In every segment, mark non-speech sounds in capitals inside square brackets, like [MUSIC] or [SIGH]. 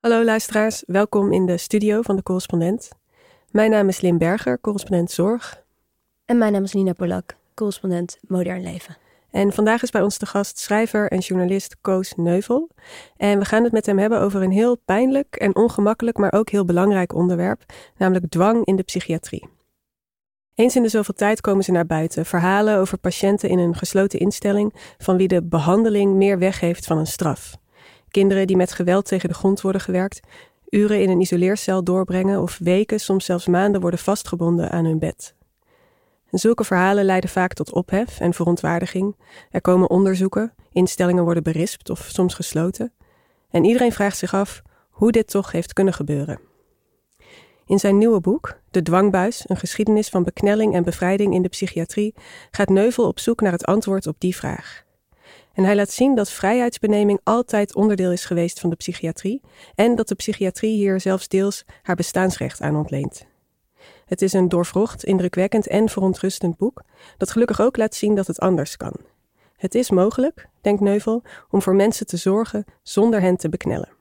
Hallo luisteraars, welkom in de studio van de correspondent. Mijn naam is Lim Berger, correspondent Zorg. En mijn naam is Nina Polak, correspondent Modern Leven. En vandaag is bij ons de gast schrijver en journalist Koos Neuvel. En we gaan het met hem hebben over een heel pijnlijk en ongemakkelijk, maar ook heel belangrijk onderwerp, namelijk dwang in de psychiatrie. Eens in de zoveel tijd komen ze naar buiten, verhalen over patiënten in een gesloten instelling van wie de behandeling meer weggeeft van een straf. Kinderen die met geweld tegen de grond worden gewerkt, uren in een isoleercel doorbrengen of weken, soms zelfs maanden worden vastgebonden aan hun bed. Zulke verhalen leiden vaak tot ophef en verontwaardiging. Er komen onderzoeken, instellingen worden berispt of soms gesloten. En iedereen vraagt zich af hoe dit toch heeft kunnen gebeuren. In zijn nieuwe boek, De Dwangbuis, een geschiedenis van beknelling en bevrijding in de psychiatrie, gaat Neuvel op zoek naar het antwoord op die vraag. En hij laat zien dat vrijheidsbeneming altijd onderdeel is geweest van de psychiatrie en dat de psychiatrie hier zelfs deels haar bestaansrecht aan ontleent. Het is een doorvrocht, indrukwekkend en verontrustend boek dat gelukkig ook laat zien dat het anders kan. Het is mogelijk, denkt Neuvel, om voor mensen te zorgen zonder hen te beknellen.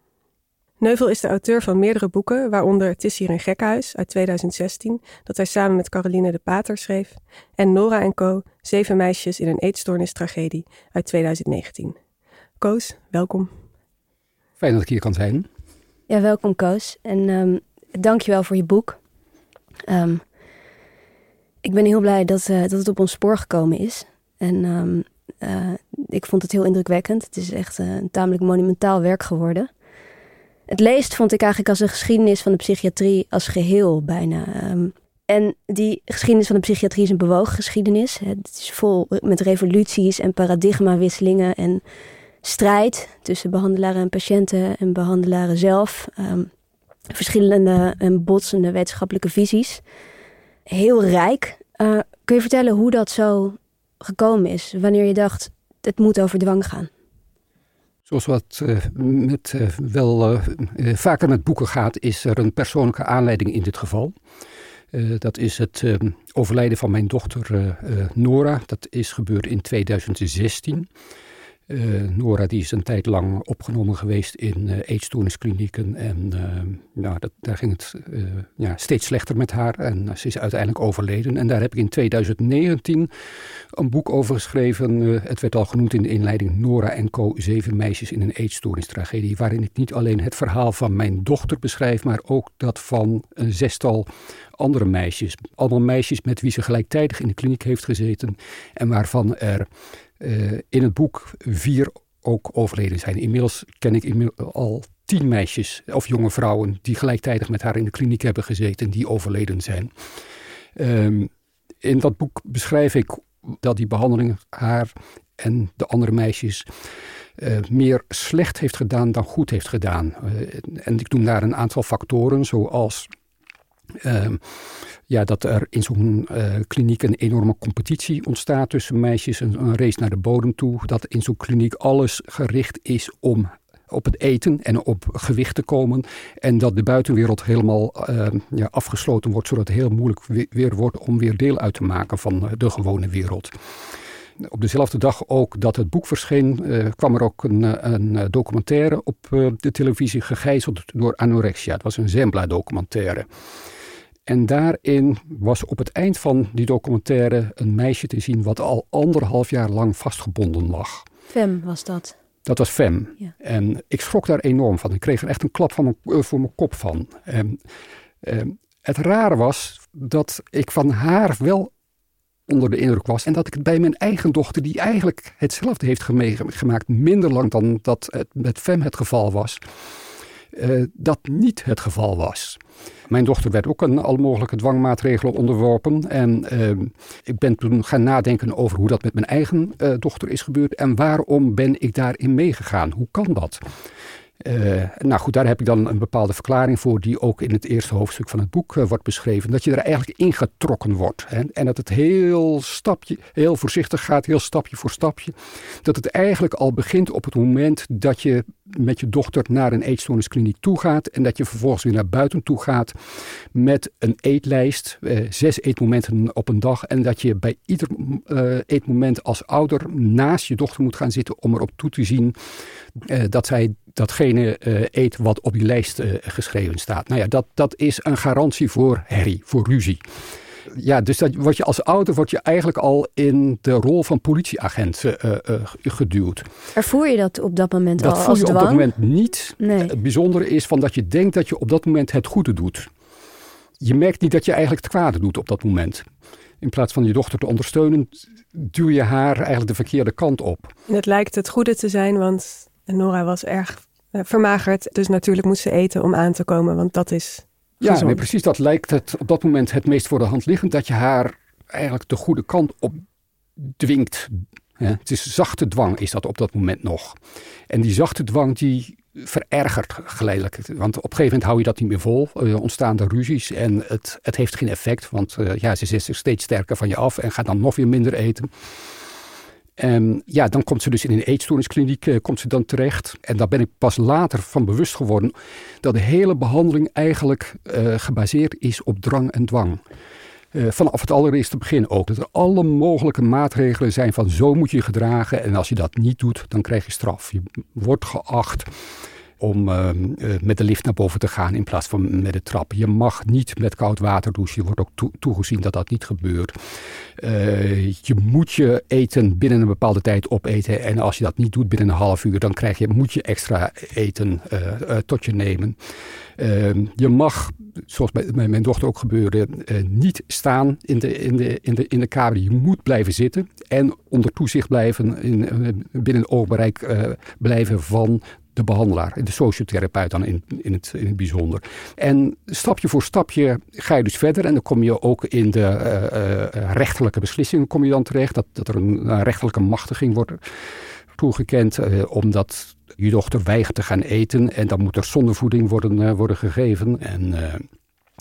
Neuvel is de auteur van meerdere boeken, waaronder Het is hier een gekkenhuis uit 2016, dat hij samen met Caroline de Pater schreef, en Nora en Co. Zeven meisjes in een eetstoornis-tragedie uit 2019. Koos, welkom. Fijn dat ik hier kan zijn. Ja, welkom Koos. En um, dankjewel voor je boek. Um, ik ben heel blij dat, uh, dat het op ons spoor gekomen is. En um, uh, ik vond het heel indrukwekkend. Het is echt uh, een tamelijk monumentaal werk geworden. Het leest vond ik eigenlijk als een geschiedenis van de psychiatrie als geheel bijna. Um, en die geschiedenis van de psychiatrie is een bewogen geschiedenis. Het is vol met revoluties en paradigmawisselingen en strijd tussen behandelaren en patiënten en behandelaren zelf. Um, verschillende en botsende wetenschappelijke visies. Heel rijk. Uh, kun je vertellen hoe dat zo gekomen is? Wanneer je dacht, het moet over dwang gaan? Zoals wat uh, met, uh, wel uh, vaker met boeken gaat, is er een persoonlijke aanleiding in dit geval. dat is het overlijden van mijn dochter Nora. Dat is gebeurd in 2016. Uh, Nora die is een tijd lang opgenomen geweest in uh. En uh, dat, daar ging het ja, steeds slechter met haar. En ze is uiteindelijk overleden. En daar heb ik in 2019 een boek over geschreven. het werd al genoemd in de inleiding Nora en Co. Zeven meisjes in een eetstoornistragedie. Waarin ik niet alleen het verhaal van mijn dochter beschrijf. Maar ook dat van een zestal andere meisjes. Allemaal meisjes met wie ze gelijktijdig in de kliniek heeft gezeten. En waarvan er in het boek vier ook overleden zijn. Inmiddels ken ik al tien meisjes of jonge vrouwen die gelijktijdig met haar in de kliniek hebben gezeten, die overleden zijn. Um, in dat boek beschrijf ik dat die behandeling haar en de andere meisjes uh, meer slecht heeft gedaan dan goed heeft gedaan. Uh, en ik noem daar een aantal factoren, zoals uh, ja, dat er in zo'n uh, kliniek een enorme competitie ontstaat tussen meisjes, een, race naar de bodem toe. Dat in zo'n kliniek alles gericht is om op het eten en op gewicht te komen. En dat de buitenwereld helemaal uh, ja, afgesloten wordt, zodat het heel moeilijk weer, wordt om weer deel uit te maken van de gewone wereld. Op dezelfde dag ook dat het boek verscheen, uh, kwam er ook een, een documentaire op de televisie gegijzeld door anorexia. Het was een Zembla-documentaire. En daarin was op het eind van die documentaire een meisje te zien wat al anderhalf jaar lang vastgebonden lag. Fem was dat? Dat was Fem. Ja. En ik schrok daar enorm van. Ik kreeg er echt een klap van mijn, uh, voor mijn kop van. En, uh, het rare was dat ik van haar wel onder de indruk was. En dat ik het bij mijn eigen dochter, die eigenlijk hetzelfde heeft gemaakt, minder lang dan dat het met Fem het geval was, uh, dat niet het geval was. Mijn dochter werd ook aan alle mogelijke dwangmaatregelen onderworpen. En uh, ik ben toen gaan nadenken over hoe dat met mijn eigen uh, dochter is gebeurd. En waarom ben ik daarin meegegaan? Hoe kan dat? Uh, nou goed, daar heb ik dan een bepaalde verklaring voor, die ook in het eerste hoofdstuk van het boek uh, wordt beschreven. Dat je er eigenlijk ingetrokken wordt. Hè? En dat het heel stapje, heel voorzichtig gaat, heel stapje voor stapje. Dat het eigenlijk al begint op het moment dat je met je dochter naar een eetstoorniskliniek toe gaat. En dat je vervolgens weer naar buiten toe gaat met een eetlijst. Uh, zes eetmomenten op een dag. En dat je bij ieder eetmoment als ouder naast je dochter moet gaan zitten om erop toe te zien dat zij datgene eet wat op die lijst geschreven staat. Nou ja, dat, dat is een garantie voor herrie, voor ruzie. Ja, dus dat word je als ouder word je eigenlijk al in de rol van politieagent geduwd. Ervoer je dat op dat moment dat al voel je op dat moment niet. Nee. Het bijzondere is van dat je denkt dat je op dat moment het goede doet. Je merkt niet dat je eigenlijk het kwade doet op dat moment. In plaats van je dochter te ondersteunen, duw je haar eigenlijk de verkeerde kant op. En het lijkt het goede te zijn, want Nora was erg eh, vermagerd. Dus natuurlijk moest ze eten om aan te komen, want dat is. Ja, nee, precies. Dat lijkt het op dat moment het meest voor de hand liggend. Dat je haar eigenlijk de goede kant op dwingt. Het is zachte dwang, is dat op dat moment nog. En die zachte dwang die verergert geleidelijk. Want op een gegeven moment hou je dat niet meer vol. Uh, ontstaan er ruzies en het, het heeft geen effect. Want uh, ja, ze zet zich steeds sterker van je af en gaat dan nog weer minder eten. En ja, dan komt ze dus in een eetstoorniskliniek uh, komt ze dan terecht. En daar ben ik pas later van bewust geworden dat de hele behandeling eigenlijk gebaseerd is op drang en dwang. Uh, vanaf het allereerste begin ook. Dat er alle mogelijke maatregelen zijn van zo moet je gedragen. En als je dat niet doet, dan krijg je straf. Je wordt geacht om uh, uh, met de lift naar boven te gaan in plaats van met de trap. Je mag niet met koud water douchen. Je wordt ook to toegezien dat dat niet gebeurt. je moet je eten binnen een bepaalde tijd opeten. En als je dat niet doet binnen een half uur, dan krijg je, moet je extra eten tot je nemen. je mag zoals bij mijn dochter ook gebeurde, niet staan in de, in, de, in, de, in de kamer. Je moet blijven zitten en onder toezicht blijven, in, binnen oogbereik blijven van de behandelaar, de sociotherapeut dan in, in, het, in het bijzonder. En stapje voor stapje ga je dus verder en dan kom je ook in de rechterlijke beslissingen kom je dan terecht, dat, dat er een, rechterlijke machtiging wordt toegekend, omdat je dochter weigert te gaan eten en dan moet er zondevoeding worden, uh, worden gegeven. En uh,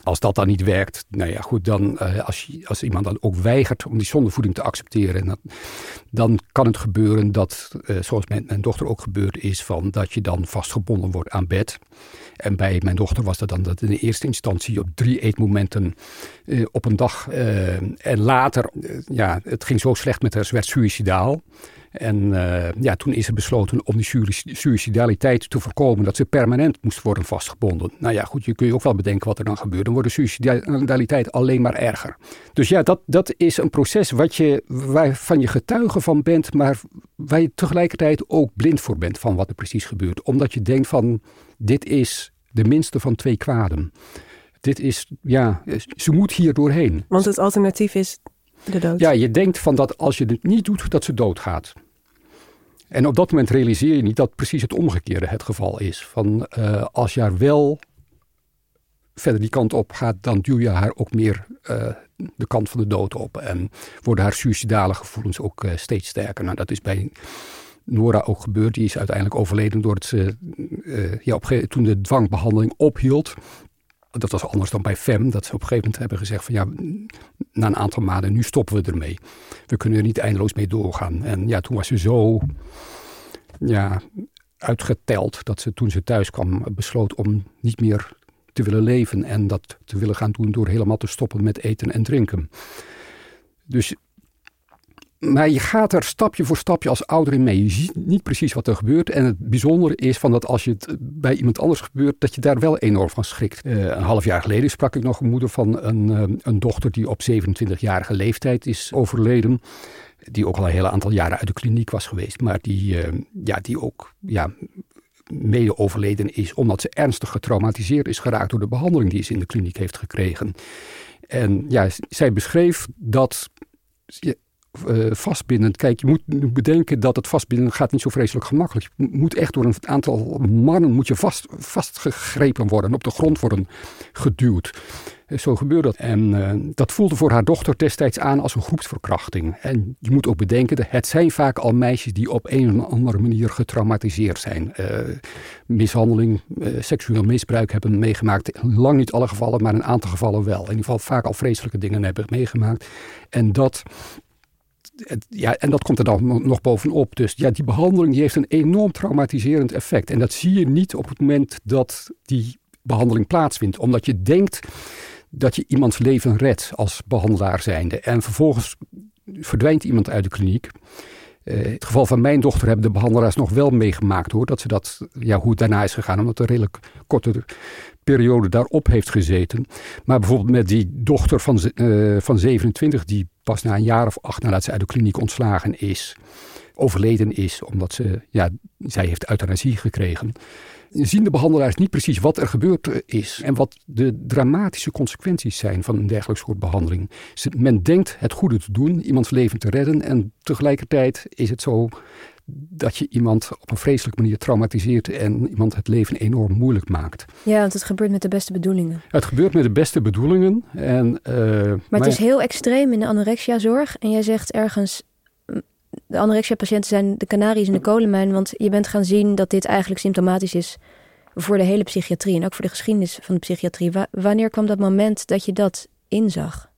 als dat dan niet werkt, nou ja, goed, dan uh, als, als iemand dan ook weigert om die zondevoeding te accepteren, dan, kan het gebeuren dat, zoals mijn, mijn dochter ook gebeurd is, van dat je dan vastgebonden wordt aan bed. En bij mijn dochter was dat dan dat in de eerste instantie op drie eetmomenten uh, op een dag. Uh, en later, uh, ja, het ging zo slecht met haar, ze werd suicidaal. En ja, toen is er besloten om die suicidaliteit te voorkomen, dat ze permanent moest worden vastgebonden. Nou ja, goed, je kun je ook wel bedenken wat er dan gebeurt. Dan wordt de suicidaliteit alleen maar erger. Dus ja, dat, dat is een proces wat je, waarvan je getuige van bent, maar waar je tegelijkertijd ook blind voor bent van wat er precies gebeurt. Omdat je denkt van, dit is de minste van twee kwaden. Dit is, ja, ze moet hier doorheen. Want het alternatief is de dood. Ja, je denkt van dat als je het niet doet, dat ze doodgaat. En op dat moment realiseer je niet dat precies het omgekeerde het geval is. Van uh, als je haar wel verder die kant op gaat, dan duw je haar ook meer uh, de kant van de dood op. En worden haar suicidale gevoelens ook uh, steeds sterker. Nou, dat is bij Nora ook gebeurd. Die is uiteindelijk overleden doordat ze, ja, op toen de dwangbehandeling ophield. Dat was anders dan bij FEM, dat ze op een gegeven moment hebben gezegd van ja, na een aantal maanden, nu stoppen we ermee. We kunnen er niet eindeloos mee doorgaan. En ja, toen was ze zo ja, uitgeteld dat ze toen ze thuis kwam besloot om niet meer te willen leven en dat te willen gaan doen door helemaal te stoppen met eten en drinken. Dus maar je gaat er stapje voor stapje als ouder in mee. Je ziet niet precies wat er gebeurt. En het bijzondere is van dat als je het bij iemand anders gebeurt, dat je daar wel enorm van schrikt. Uh, een half jaar geleden sprak ik nog een moeder van een, uh, een dochter die op 27-jarige leeftijd is overleden. Die ook al een hele aantal jaren uit de kliniek was geweest. Maar die, uh, ja, die ook ja, mede overleden is omdat ze ernstig getraumatiseerd is geraakt door de behandeling die ze in de kliniek heeft gekregen. En ja, zij beschreef dat uh, vastbindend. Kijk, je moet bedenken dat het vastbinden gaat niet zo vreselijk gemakkelijk. Je moet echt door een aantal mannen moet je vast, vastgegrepen worden en op de grond worden geduwd. Uh, zo gebeurt dat. En uh, dat voelde voor haar dochter destijds aan als een groepsverkrachting. En je moet ook bedenken, het zijn vaak al meisjes die op een of andere manier getraumatiseerd zijn. mishandeling, seksueel misbruik hebben meegemaakt. Lang niet alle gevallen, maar een aantal gevallen wel. In ieder geval vaak al vreselijke dingen hebben meegemaakt. En dat ja, en dat komt er dan nog bovenop. Dus ja, die behandeling die heeft een enorm traumatiserend effect. En dat zie je niet op het moment dat die behandeling plaatsvindt. Omdat je denkt dat je iemands leven redt als behandelaar zijnde. En vervolgens verdwijnt iemand uit de kliniek. het geval van mijn dochter hebben de behandelaars nog wel meegemaakt hoor. Dat ze dat, ja, hoe het daarna is gegaan. Omdat er een redelijk korte periode daarop heeft gezeten. Maar bijvoorbeeld met die dochter van, van 27, die pas na een jaar of acht nadat ze uit de kliniek ontslagen is, overleden is, omdat ze, ja, zij heeft euthanasie gekregen zien de behandelaars niet precies wat er gebeurd is en wat de dramatische consequenties zijn van een dergelijk soort behandeling. Men denkt het goede te doen, iemands leven te redden en tegelijkertijd is het zo dat je iemand op een vreselijke manier traumatiseert en iemand het leven enorm moeilijk maakt. Ja, want het gebeurt met de beste bedoelingen. Het gebeurt met de beste bedoelingen. En, uh, maar, het is heel extreem in de anorexia-zorg. En jij zegt ergens, de anorexia-patiënten zijn de kanaries in de kolenmijn. Want je bent gaan zien dat dit eigenlijk symptomatisch is voor de hele psychiatrie. En ook voor de geschiedenis van de psychiatrie. wanneer kwam dat moment dat je dat inzag?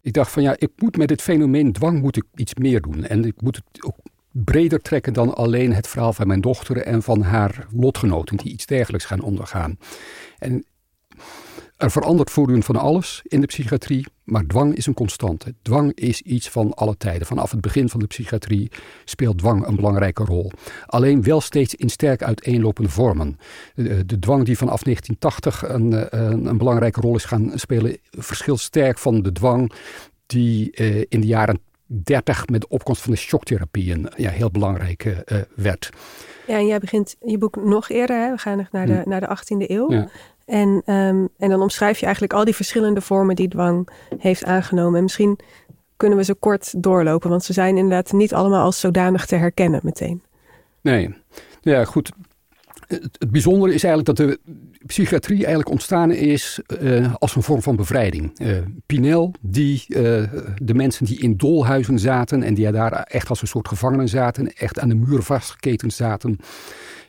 Ik dacht van ja, ik moet met dit fenomeen dwang moet ik iets meer doen. En ik moet het ook breder trekken dan alleen het verhaal van mijn dochter en van haar lotgenoten die iets dergelijks gaan ondergaan. En er verandert voortdurend van alles in de psychiatrie, maar dwang is een constante. Dwang is iets van alle tijden. Vanaf het begin van de psychiatrie speelt dwang een belangrijke rol. Alleen wel steeds in sterk uiteenlopende vormen. De, dwang die vanaf 1980 een, een, een, belangrijke rol is gaan spelen, verschilt sterk van de dwang die uh, in de jaren 30 met de opkomst van de shocktherapieën ja, heel belangrijk uh, werd. Ja, en jij begint je boek nog eerder. Hè? We gaan nog naar de, hm. naar de 18e eeuw. Ja. En, um, en dan omschrijf je eigenlijk al die verschillende vormen die dwang heeft aangenomen. En misschien kunnen we ze kort doorlopen, want ze zijn inderdaad niet allemaal als zodanig te herkennen meteen. Nee, ja goed. Het, bijzondere is eigenlijk dat de psychiatrie eigenlijk ontstaan is uh, als een vorm van bevrijding. Uh, Pinel, die uh, de mensen die in dolhuizen zaten en die daar echt als een soort gevangenen zaten, echt aan de muur vastgeketend zaten,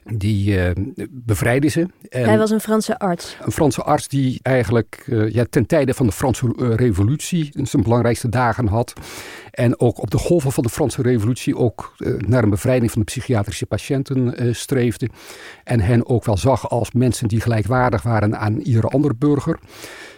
die uh, bevrijdde ze. En Hij was een Franse arts. Een Franse arts die eigenlijk uh, ja, ten tijde van de Franse uh, revolutie zijn belangrijkste dagen had. En ook op de golven van de Franse revolutie ook naar een bevrijding van de psychiatrische patiënten streefde. En hen ook wel zag als mensen die gelijkwaardig waren aan iedere andere burger.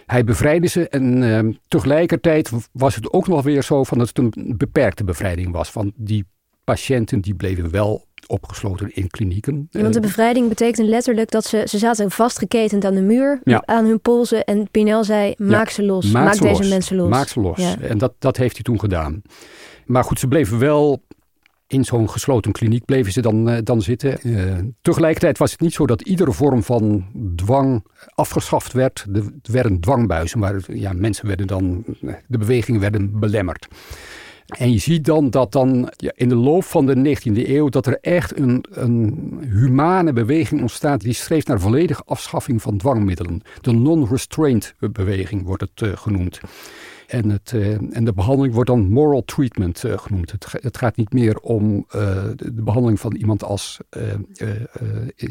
Hij bevrijdde ze en tegelijkertijd was het ook nog weer zo van dat het een beperkte bevrijding was. Van die patiënten die bleven wel opgesloten in klinieken. Ja, want de bevrijding betekent letterlijk dat ze, ze zaten vastgeketend aan de muur, aan hun polsen. En Pinel zei, maak ze los, maak, deze mensen los. Maak ze los. En dat, dat heeft hij toen gedaan. Maar goed, ze bleven wel in zo'n gesloten kliniek bleven ze dan, uh, dan zitten. Uh, tegelijkertijd was het niet zo dat iedere vorm van dwang afgeschaft werd. Er werden dwangbuizen, maar ja, mensen werden dan, de bewegingen werden belemmerd. En je ziet dan dat dan ja, in de loop van de 19e eeuw dat er echt een, een humane beweging ontstaat die streeft naar volledige afschaffing van dwangmiddelen. De non-restraint beweging wordt het uh, genoemd. En, het, uh, en de behandeling wordt dan moral treatment uh, genoemd. Het, gaat niet meer om de, behandeling van iemand als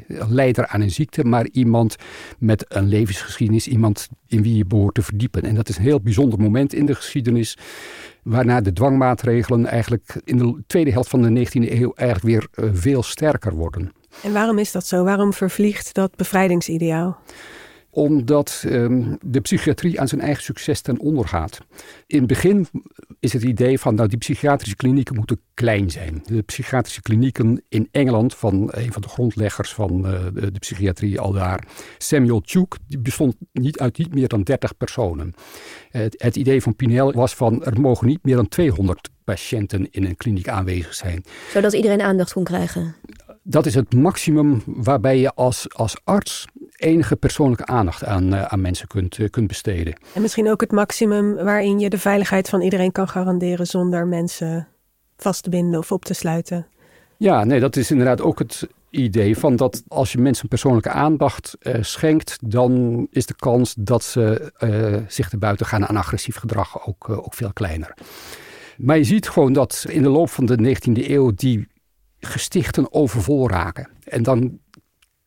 leider aan een ziekte, maar iemand met een levensgeschiedenis, iemand in wie je behoort te verdiepen. En dat is een heel bijzonder moment in de geschiedenis. Waarna de dwangmaatregelen eigenlijk in de tweede helft van de 19e eeuw eigenlijk weer uh, veel sterker worden. En waarom is dat zo? Waarom vervliegt dat bevrijdingsideaal? Omdat um, de psychiatrie aan zijn eigen succes ten onder gaat. In het begin is het idee van nou, die psychiatrische klinieken moeten klein zijn. De psychiatrische klinieken in Engeland, van een van de grondleggers van uh, de, de, psychiatrie al daar, Samuel Tuke, die bestond niet uit niet meer dan 30 personen. Het, het idee van Pinel was van er mogen niet meer dan 200 patiënten in een kliniek aanwezig zijn. Zodat iedereen aandacht kon krijgen? Dat is het maximum waarbij je als, als arts enige persoonlijke aandacht aan, uh, aan mensen kunt, uh, kunt besteden. En misschien ook het maximum waarin je de veiligheid van iedereen kan garanderen zonder mensen vast te binden of op te sluiten. Ja, nee, dat is inderdaad ook het idee van dat als je mensen persoonlijke aandacht uh, schenkt, dan is de kans dat ze zich te buiten gaan aan agressief gedrag ook, ook veel kleiner. Maar je ziet gewoon dat in de loop van de 19e eeuw die gestichten overvol raken. En dan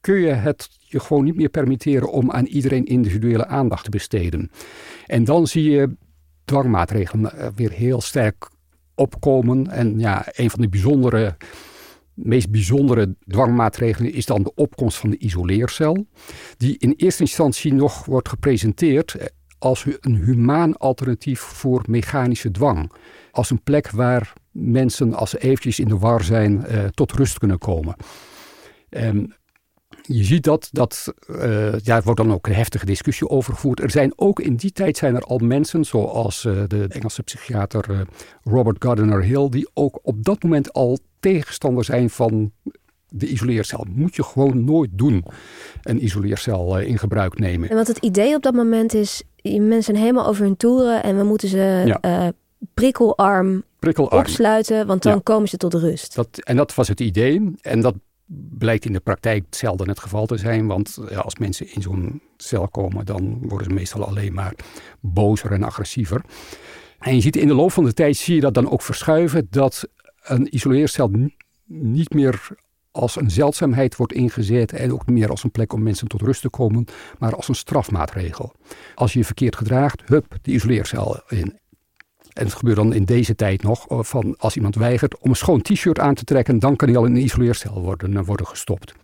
kun je het je gewoon niet meer permitteren om aan iedereen individuele aandacht te besteden. En dan zie je dwangmaatregelen eh, weer heel sterk opkomen. En ja, een van de bijzondere, meest bijzondere dwangmaatregelen is dan de opkomst van de isoleercel. Die in eerste instantie nog wordt gepresenteerd als een humaan alternatief voor mechanische dwang. Als een plek waar mensen, als ze eventjes in de war zijn, uh, tot rust kunnen komen. En je ziet dat, dat uh, ja, er wordt dan ook een heftige discussie over gevoerd. Er zijn ook in die tijd zijn er al mensen, zoals uh, de Engelse psychiater Robert Gardiner Hill, die ook op dat moment al tegenstander zijn van de isoleercel. Moet je gewoon nooit doen, een isoleercel in gebruik nemen. En wat het idee op dat moment is, mensen zijn helemaal over hun toeren en we moeten ze ja prikkelarm, prikkelarm. opsluiten, want dan komen ze tot rust. Dat, en dat was het idee. En dat blijkt in de praktijk zelden het geval te zijn. Want ja, als mensen in zo'n cel komen, dan worden ze meestal alleen maar bozer en agressiever. En je ziet in de loop van de tijd, zie je dat dan ook verschuiven, dat een isoleercel niet meer als een zeldzaamheid wordt ingezet en ook meer als een plek om mensen tot rust te komen, maar als een strafmaatregel. Als je je verkeerd gedraagt, hup, de isoleercel in. En het gebeurt dan in deze tijd nog, eh, van als iemand weigert om een schoon t-shirt aan te trekken, dan kan hij al in een isoleercel worden, eh, worden gestopt.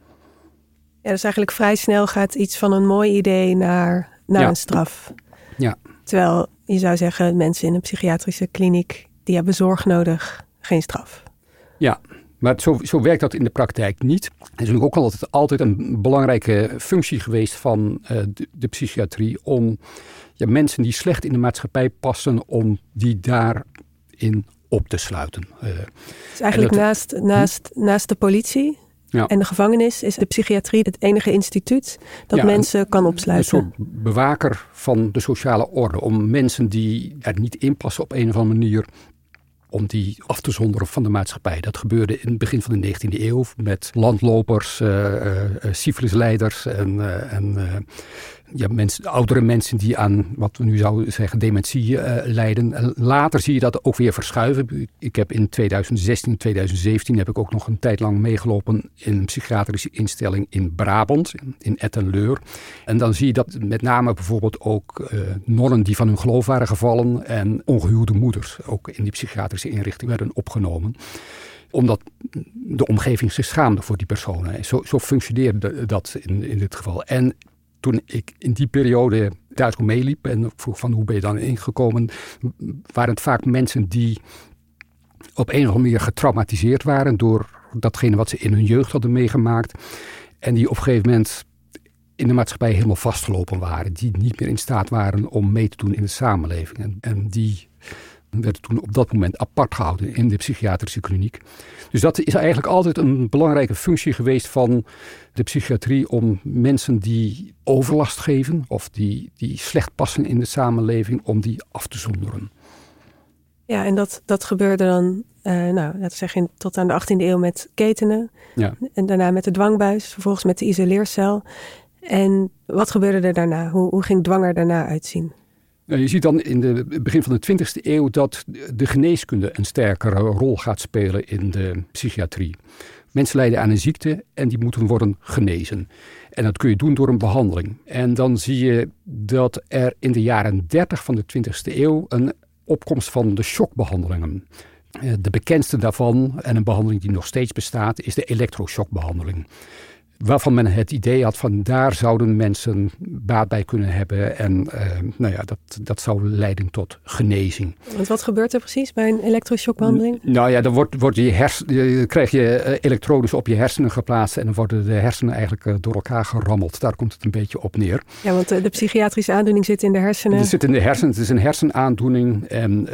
Ja, dus eigenlijk vrij snel gaat iets van een mooi idee naar, naar een straf. Ja. Terwijl je zou zeggen, mensen in een psychiatrische kliniek, die hebben zorg nodig, geen straf. Ja, maar zo, zo werkt dat in de praktijk niet. Het is natuurlijk ook altijd, altijd een belangrijke functie geweest van uh, de, de, psychiatrie om ja, mensen die slecht in de maatschappij passen, om die daarin op te sluiten. Uh, dus eigenlijk naast, hm? naast, naast de politie ja. En de gevangenis is de psychiatrie het enige instituut dat mensen kan opsluiten. Een soort bewaker van de sociale orde. Om mensen die er niet in passen op een of andere manier om die af te zonderen van de maatschappij. Dat gebeurde in het begin van de 19e eeuw met landlopers, uh, uh, syfilisleiders en, en ja, mensen, oudere mensen die aan wat we nu zouden zeggen dementie lijden. later zie je dat ook weer verschuiven. Ik heb in 2016, 2017 heb ik ook nog een tijd lang meegelopen in een psychiatrische instelling in Brabant, in Ettenleur. En dan zie je dat met name bijvoorbeeld ook nonnen die van hun geloof waren gevallen en ongehuwde moeders ook in die psychiatrische inrichting werden opgenomen omdat de omgeving zich schaamde voor die personen. Zo, zo functioneerde dat in, in dit geval. En toen ik in die periode thuis meeliep en vroeg van hoe ben je dan ingekomen, waren het vaak mensen die op een of andere manier getraumatiseerd waren door datgene wat ze in hun jeugd hadden meegemaakt. En die op een gegeven moment in de maatschappij helemaal vastgelopen waren. Die niet meer in staat waren om mee te doen in de samenleving. En, en die werden toen op dat moment apart gehouden in de psychiatrische kliniek. Dus dat is eigenlijk altijd een belangrijke functie geweest van de psychiatrie om mensen die overlast geven of die, die slecht passen in de samenleving, om die af te zonderen. Ja, en dat, dat gebeurde dan, uh, nou, laten we zeggen, tot aan de 18e eeuw met ketenen. Ja. En daarna met de dwangbuis, vervolgens met de isoleercel. En wat gebeurde er daarna? Hoe, hoe ging dwang er daarna uitzien? Nou, je ziet dan in het begin van de 20e eeuw dat de geneeskunde een sterkere rol gaat spelen in de psychiatrie. Mensen lijden aan een ziekte en die moeten worden genezen. En dat kun je doen door een behandeling. En dan zie je dat er in de jaren 30 van de 20e eeuw een opkomst van de shockbehandelingen. Eh, de bekendste daarvan, en een behandeling die nog steeds bestaat, is de elektroshockbehandeling waarvan men het idee had van daar zouden mensen baat bij kunnen hebben. En uh, nou ja, dat, dat zou leiden tot genezing. Want wat gebeurt er precies bij een elektroshockbehandeling? Nou ja, dan wordt, wordt je hersen, krijg je eh, elektrodes op je hersenen geplaatst en dan worden de hersenen eigenlijk eh, door elkaar gerammeld. Daar komt het een beetje op neer. Ja, want de psychiatrische aandoening zit in de hersenen. Het zit in de hersenen, het is een hersenaandoening en...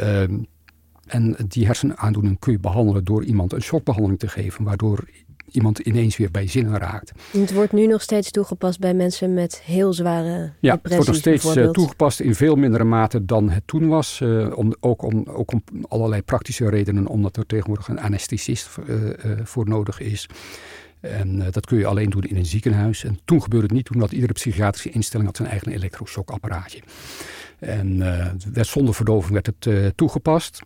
En die hersenaandoening kun je behandelen door iemand een shockbehandeling te geven, waardoor iemand ineens weer bij zinnen raakt. Het wordt nu nog steeds toegepast bij mensen met heel zware ja, het wordt nog steeds uh, toegepast in veel mindere mate dan het toen was. Uh, om, ook, om, ook om allerlei praktische redenen, omdat er tegenwoordig een anesthesist uh, voor nodig is. En dat kun je alleen doen in een ziekenhuis. En toen gebeurde het niet, toen had iedere psychiatrische instelling had zijn eigen elektroshockapparaatje. En uh, werd zonder verdoving werd het uh, toegepast.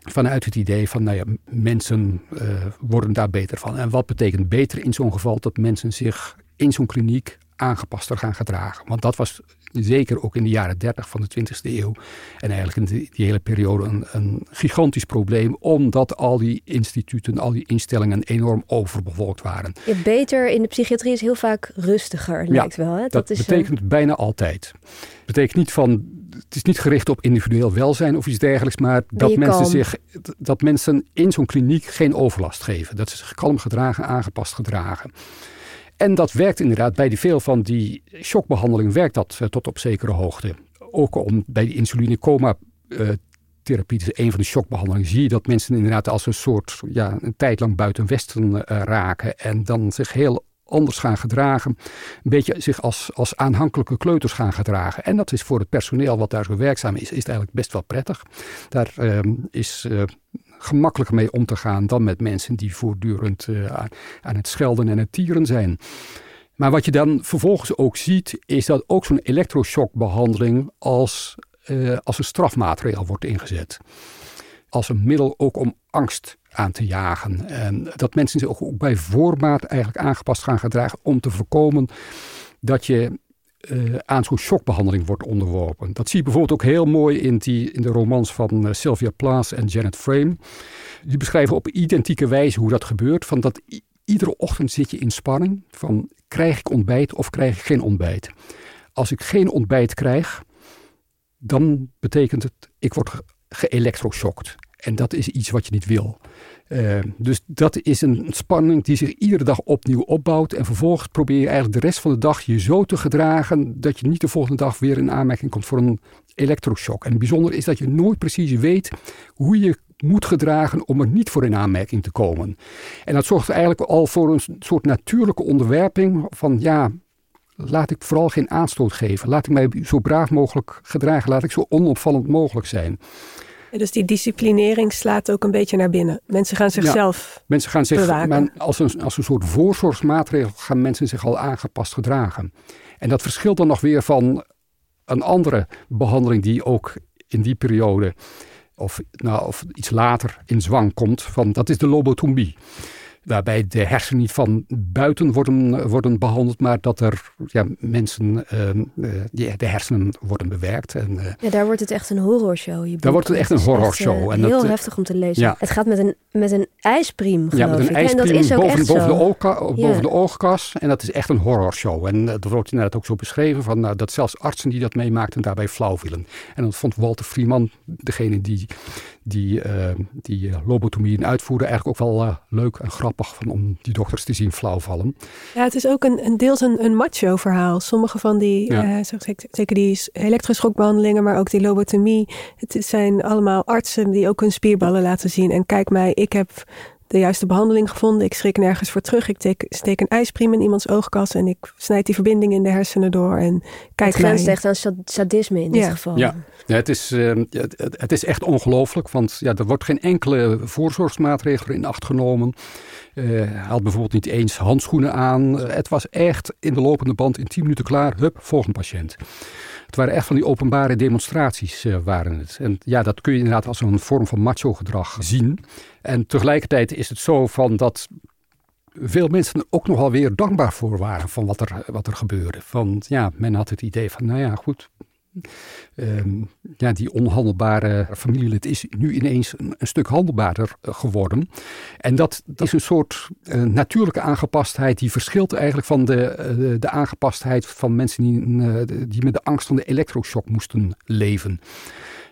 Vanuit het idee van, nou ja, mensen uh, worden daar beter van. En wat betekent beter in zo'n geval? Dat mensen zich in zo'n kliniek aangepaster gaan gedragen. Want dat was zeker ook in de jaren 30 van de 20e eeuw en eigenlijk in die, die hele periode een, een, gigantisch probleem, omdat al die instituten, al die instellingen enorm overbevolkt waren. Ja, beter in de psychiatrie is heel vaak rustiger, lijkt wel. Hè? Dat, dat is, betekent bijna altijd. Dat betekent niet van het is niet gericht op individueel welzijn of iets dergelijks, maar dat mensen, zich, dat mensen in zo'n kliniek geen overlast geven. Dat ze zich kalm gedragen, aangepast gedragen. En dat werkt inderdaad bij die, veel van die shockbehandeling werkt dat tot op zekere hoogte. Ook om bij die insulinecoma uh, therapie, dus een van de shockbehandelingen, zie je dat mensen inderdaad als een soort ja, een tijd lang buiten Westen uh, raken en dan zich heel anders gaan gedragen. Een beetje zich als, als aanhankelijke kleuters gaan gedragen. En dat is voor het personeel wat daar zo werkzaam is, is eigenlijk best wel prettig. Daar uh, is uh, gemakkelijker mee om te gaan dan met mensen die voortdurend uh, aan, het schelden en het tieren zijn. Maar wat je dan vervolgens ook ziet, is dat ook zo'n elektroshockbehandeling als, uh, als een strafmaatregel wordt ingezet. Als een middel ook om angst aan te jagen. En dat mensen zich ook bij voorbaat eigenlijk aangepast gaan gedragen om te voorkomen dat je uh, aan zo'n shockbehandeling wordt onderworpen. Dat zie je bijvoorbeeld ook heel mooi in, die, in de romans van uh, Sylvia Plath en Janet Frame. Die beschrijven op identieke wijze hoe dat gebeurt. Van dat iedere ochtend zit je in spanning van krijg ik ontbijt of krijg ik geen ontbijt. Als ik geen ontbijt krijg, dan betekent het ik word geëlectroshocked. En dat is iets wat je niet wil. Uh, dus dat is een spanning die zich iedere dag opnieuw opbouwt. En vervolgens probeer je eigenlijk de rest van de dag je zo te gedragen dat je niet de volgende dag weer in aanmerking komt voor een elektroshock. En het bijzondere is dat je nooit precies weet hoe je moet gedragen om er niet voor in aanmerking te komen. En dat zorgt eigenlijk al voor een soort natuurlijke onderwerping van ja, laat ik vooral geen aanstoot geven. Laat ik mij zo braaf mogelijk gedragen. Laat ik zo onopvallend mogelijk zijn. Dus die disciplinering slaat ook een beetje naar binnen. Mensen gaan zichzelf ja, mensen gaan zich, bewaken. als, een, als een soort voorzorgsmaatregel gaan mensen zich al aangepast gedragen. En dat verschilt dan nog weer van een andere behandeling die ook in die periode of, nou, of iets later in zwang komt. Van, dat is de lobotomie waarbij de hersenen niet van buiten worden, worden behandeld, maar dat er ja, mensen, uh, die, de hersenen worden bewerkt. En, uh, ja, daar wordt het echt een horrorshow. Je daar wordt het echt een horrorshow. Uh, en heel dat, heftig om te lezen. Ja. Het gaat met een, met een ijspriem, geloof Ja, met een ik. ijspriem en dat is ook boven, echt boven, zo. de oogka, boven ja. de oogkas. En dat is echt een horrorshow. En dat wordt inderdaad ook zo beschreven, van, nou, dat zelfs artsen die dat meemaakten daarbij flauw vielen. En dat vond Walter Freeman, degene die die, die lobotomieën uitvoerde, eigenlijk ook wel leuk en grappig van, om die dokters te zien flauwvallen. Ja, het is ook een, een deels een, een macho verhaal. Sommige van die, ja. uh, zeker die elektroschokbehandelingen, maar ook die lobotomie. Het zijn allemaal artsen die ook hun spierballen laten zien. En kijk mij, ik heb de juiste behandeling gevonden. Ik schrik nergens voor terug. Ik steek, steek een ijspriem in iemands oogkas en ik snijd die verbinding in de hersenen door. En kijk het grenst echt aan sadisme in dit geval. Ja. Ja, het, is, uh, het, het, is echt ongelooflijk, want ja, er wordt geen enkele voorzorgsmaatregel in acht genomen. Uh, hij had bijvoorbeeld niet eens handschoenen aan. Uh, het was echt in de lopende band in 10 minuten klaar. Hup, volgende patiënt. Het waren echt van die openbare demonstraties uh, waren het. En ja, dat kun je inderdaad als een vorm van macho gedrag zien. En tegelijkertijd is het zo van dat veel mensen ook nogal weer dankbaar voor waren van wat er, wat er gebeurde. Van ja, men had het idee van, nou ja, goed, Um, ja, die onhandelbare familielid is nu ineens een, stuk handelbaarder geworden. En dat, is een soort uh, natuurlijke aangepastheid die verschilt eigenlijk van de, uh, de aangepastheid van mensen die, die met de angst van de elektroshock moesten leven.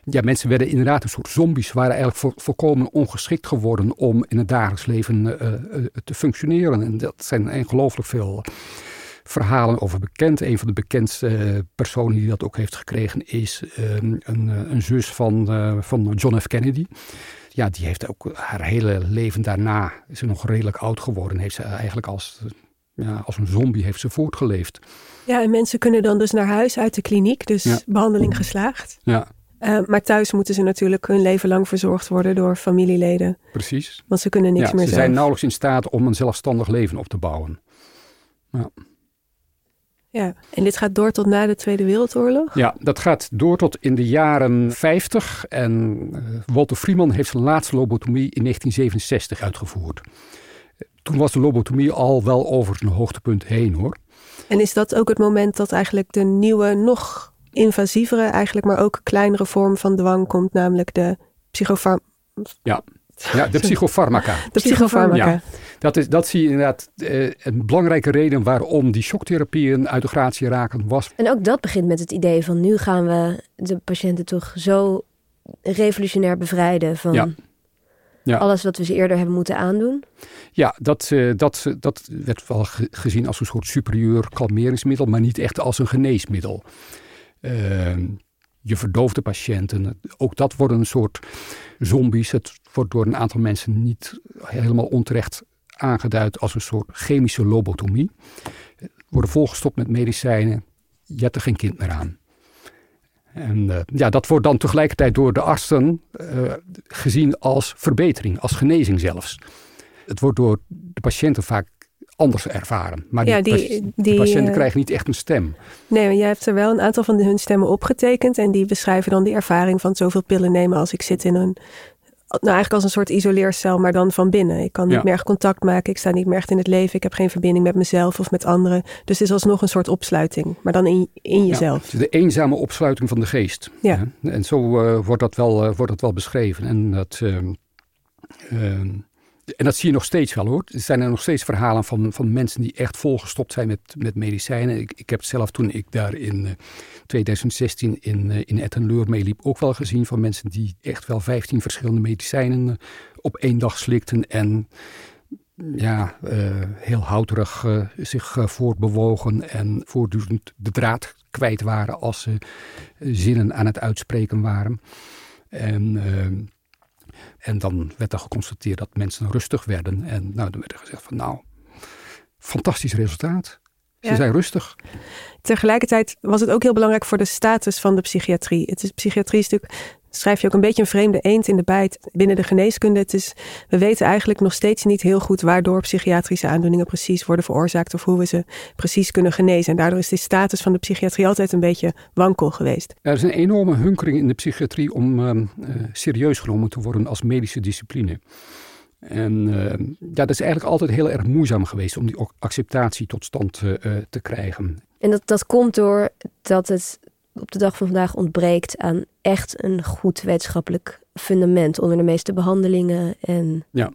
Ja, mensen werden inderdaad een soort zombies, waren eigenlijk vo volkomen ongeschikt geworden om in het dagelijks leven te functioneren. En dat zijn ongelooflijk veel verhalen over bekend. Een van de bekendste personen die dat ook heeft gekregen is um, een, een, zus van, uh, van John F. Kennedy. Ja, die heeft ook haar hele leven daarna, is ze nog redelijk oud geworden. Heeft ze eigenlijk als, ja, als een zombie heeft ze voortgeleefd. Ja, en mensen kunnen dan dus naar huis uit de kliniek, dus ja. behandeling geslaagd. Ja. Uh, maar thuis moeten ze natuurlijk hun leven lang verzorgd worden door familieleden. Precies. Want ze kunnen niks ja, meer ze zelf. zijn nauwelijks in staat om een zelfstandig leven op te bouwen. Ja. Ja, en dit gaat door tot na de Tweede Wereldoorlog? Ja, dat gaat door tot in de jaren 50. En uh, Walter Freeman heeft zijn laatste lobotomie in 1967 uitgevoerd. Toen was de lobotomie al wel over zijn hoogtepunt heen hoor. En is dat ook het moment dat eigenlijk de nieuwe, nog invasievere, eigenlijk maar ook kleinere vorm van dwang komt, namelijk de psychofarm... Ja. Ja, de [LAUGHS] psychofarmaca. De psychofarmaca. Ja, dat, is, dat zie je inderdaad. Uh, een belangrijke reden waarom die shocktherapieën uit de gratie raken was. En ook dat begint met het idee van nu gaan we de patiënten toch zo revolutionair bevrijden van ja. Ja. alles wat we ze eerder hebben moeten aandoen. Ja, dat, uh, dat, dat werd wel gezien als een soort superieur kalmeringsmiddel, maar niet echt als een geneesmiddel. Uh, je verdoofde patiënten, ook dat worden een soort zombies. Het wordt door een aantal mensen niet helemaal onterecht aangeduid als een soort chemische lobotomie. Worden volgestopt met medicijnen, je hebt er geen kind meer aan. En uh, ja, dat wordt dan tegelijkertijd door de artsen uh, gezien als verbetering, als genezing zelfs. Het wordt door de patiënten vaak anders ervaren. Maar ja, die, die, die, patiënten uh, krijgen niet echt een stem. Nee, maar jij hebt er wel een aantal van hun stemmen opgetekend. En die beschrijven dan die ervaring van zoveel pillen nemen als ik zit in een nou eigenlijk als een soort isoleercel, maar dan van binnen. Ik kan niet meer echt contact maken, ik sta niet meer echt in het leven, ik heb geen verbinding met mezelf of met anderen. Dus het is alsnog een soort opsluiting, maar dan in, in jezelf. Ja, de eenzame opsluiting van de geest. Ja. En zo uh, wordt, dat wel, uh, wordt dat wel beschreven. En dat, uh, en dat zie je nog steeds wel hoor. Er zijn er nog steeds verhalen van, van mensen die echt volgestopt zijn met, met medicijnen. Ik, ik heb zelf toen ik daar in 2016 eh, in, uh, in Ettenleur meeliep ook wel gezien van mensen die echt wel 15 verschillende medicijnen eh, op één dag slikten. En ja, heel houterig zich voortbewogen en voortdurend de draad kwijt waren als ze zinnen aan het uitspreken waren. En en dan werd er geconstateerd dat mensen rustig werden. En nou, dan werd er gezegd van nou, fantastisch resultaat. Ze zijn rustig. Tegelijkertijd was het ook heel belangrijk voor de status van de psychiatrie. Het is, psychiatrie is natuurlijk schrijf je ook een beetje een vreemde eend in de bijt binnen de geneeskunde. Het is, we weten eigenlijk nog steeds niet heel goed waardoor psychiatrische aandoeningen precies worden veroorzaakt of hoe we ze precies kunnen genezen. En daardoor is de status van de psychiatrie altijd een beetje wankel geweest. Er is een enorme hunkering in de psychiatrie om uh, serieus genomen te worden als medische discipline. En uh, ja, dat is eigenlijk altijd heel erg moeizaam geweest om die acceptatie tot stand uh, te krijgen. En dat, dat komt door dat het op de dag van vandaag ontbreekt aan echt een goed wetenschappelijk fundament onder de meeste behandelingen. En... Ja.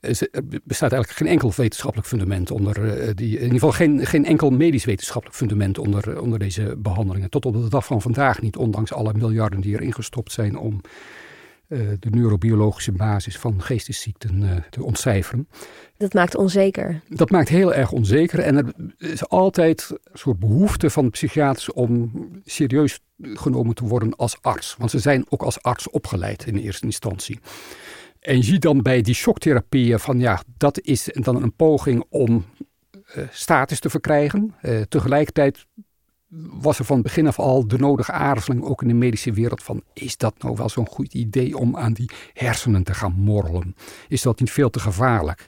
Er bestaat eigenlijk geen enkel wetenschappelijk fundament onder uh, die, in ieder geval geen, geen enkel medisch wetenschappelijk fundament onder, onder deze behandelingen. Tot op de dag van vandaag niet, ondanks alle miljarden die erin gestopt zijn om de neurobiologische basis van geestesziekten uh, te ontcijferen. Dat maakt onzeker. Dat maakt heel erg onzeker. En er is altijd een soort behoefte van psychiaters om serieus genomen te worden als arts. Want ze zijn ook als arts opgeleid in eerste instantie. En je ziet dan bij die shocktherapieën van ja, dat is dan een poging om uh, status te verkrijgen. Uh, tegelijkertijd was er van begin af al de nodige aarzeling, ook in de medische wereld, van is dat nou wel zo'n goed idee om aan die hersenen te gaan morrelen? Is dat niet veel te gevaarlijk?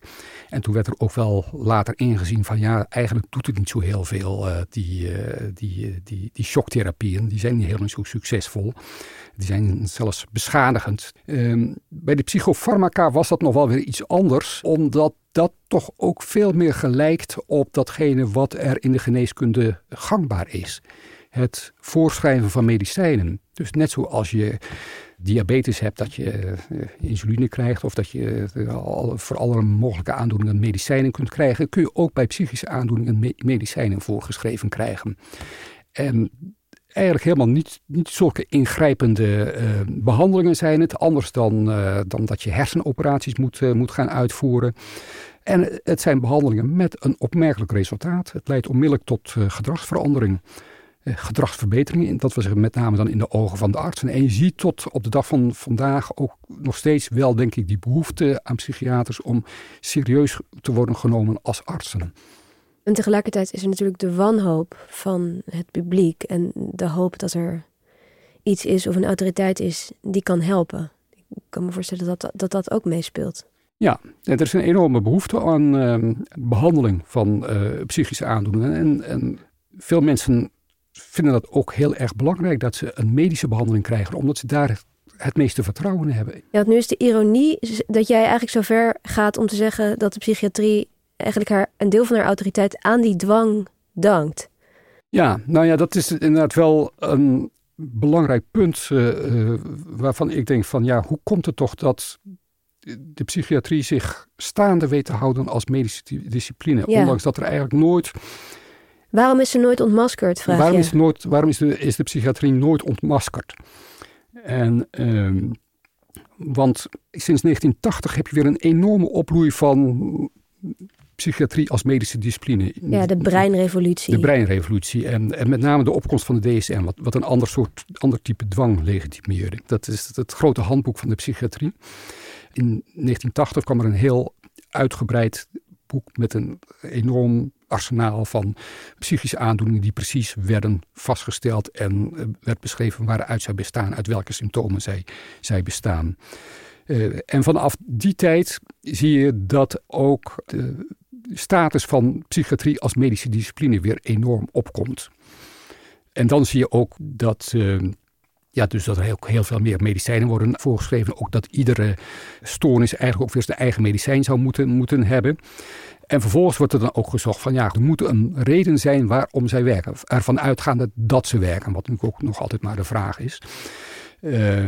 En toen werd er ook wel later ingezien van ja, eigenlijk doet het niet zo heel veel. Uh, die, uh, die, uh, die, die shocktherapieën, die zijn niet helemaal zo succesvol. Die zijn zelfs beschadigend. Um, bij de psychofarmaca was dat nog wel weer iets anders, omdat dat toch ook veel meer gelijkt op datgene wat er in de geneeskunde gangbaar is. Het voorschrijven van medicijnen. Dus net zoals je diabetes hebt, dat je uh, insuline krijgt of dat je al, voor alle mogelijke aandoeningen medicijnen kunt krijgen, kun je ook bij psychische aandoeningen me medicijnen voorgeschreven krijgen. En eigenlijk helemaal niet, niet zulke ingrijpende uh, behandelingen zijn het, anders dan, dan dat je hersenoperaties moet, moet gaan uitvoeren. En het zijn behandelingen met een opmerkelijk resultaat. Het leidt onmiddellijk tot gedragsverandering. Eh, gedragsverbeteringen. Dat was met name dan in de ogen van de artsen. En je ziet tot op de dag van vandaag ook nog steeds wel, denk ik, die behoefte aan psychiaters om serieus te worden genomen als artsen. En tegelijkertijd is er natuurlijk de wanhoop van het publiek en de hoop dat er iets is of een autoriteit is die kan helpen. Ik kan me voorstellen dat dat, dat, dat ook meespeelt. Ja, er is een enorme behoefte aan uh, behandeling van uh, psychische aandoeningen. En, en veel mensen vinden dat ook heel erg belangrijk dat ze een medische behandeling krijgen, omdat ze daar het meeste vertrouwen in hebben. Ja, nu is de ironie dat jij eigenlijk zo ver gaat om te zeggen dat de psychiatrie eigenlijk haar, een deel van haar autoriteit aan die dwang dankt. Ja, nou ja, dat is inderdaad wel een belangrijk punt uh, uh, waarvan ik denk van ja, hoe komt het toch dat de psychiatrie zich staande weet te houden als medische discipline. Ondanks dat er eigenlijk nooit. Waarom is ze nooit ontmaskerd? Vraag waarom, je? Is, nooit, waarom is, de, is de psychiatrie nooit ontmaskerd? En, um, want sinds 1980 heb je weer een enorme opbloei van psychiatrie als medische discipline. Ja, de breinrevolutie. De breinrevolutie. En, en met name de opkomst van de DSM, wat, wat een ander soort, ander type dwang legitimeerde. Dat is het, het grote handboek van de psychiatrie. In 1980 kwam er een heel uitgebreid boek met een enorm arsenaal van psychische aandoeningen die precies werden vastgesteld en uh, werd beschreven waaruit zij bestaan, uit welke symptomen zij, zij bestaan. Uh, en vanaf die tijd zie je dat ook de status van psychiatrie als medische discipline weer enorm opkomt. En dan zie je ook dat. Uh, ja, dus dat er heel, heel, veel meer medicijnen worden voorgeschreven. Ook dat iedere stoornis eigenlijk ook weer zijn eigen medicijn zou moeten, moeten hebben. En vervolgens wordt er dan ook gezocht van ja, er moet een reden zijn waarom zij werken. Ervan uitgaande dat ze werken, wat natuurlijk ook nog altijd maar de vraag is. Uh,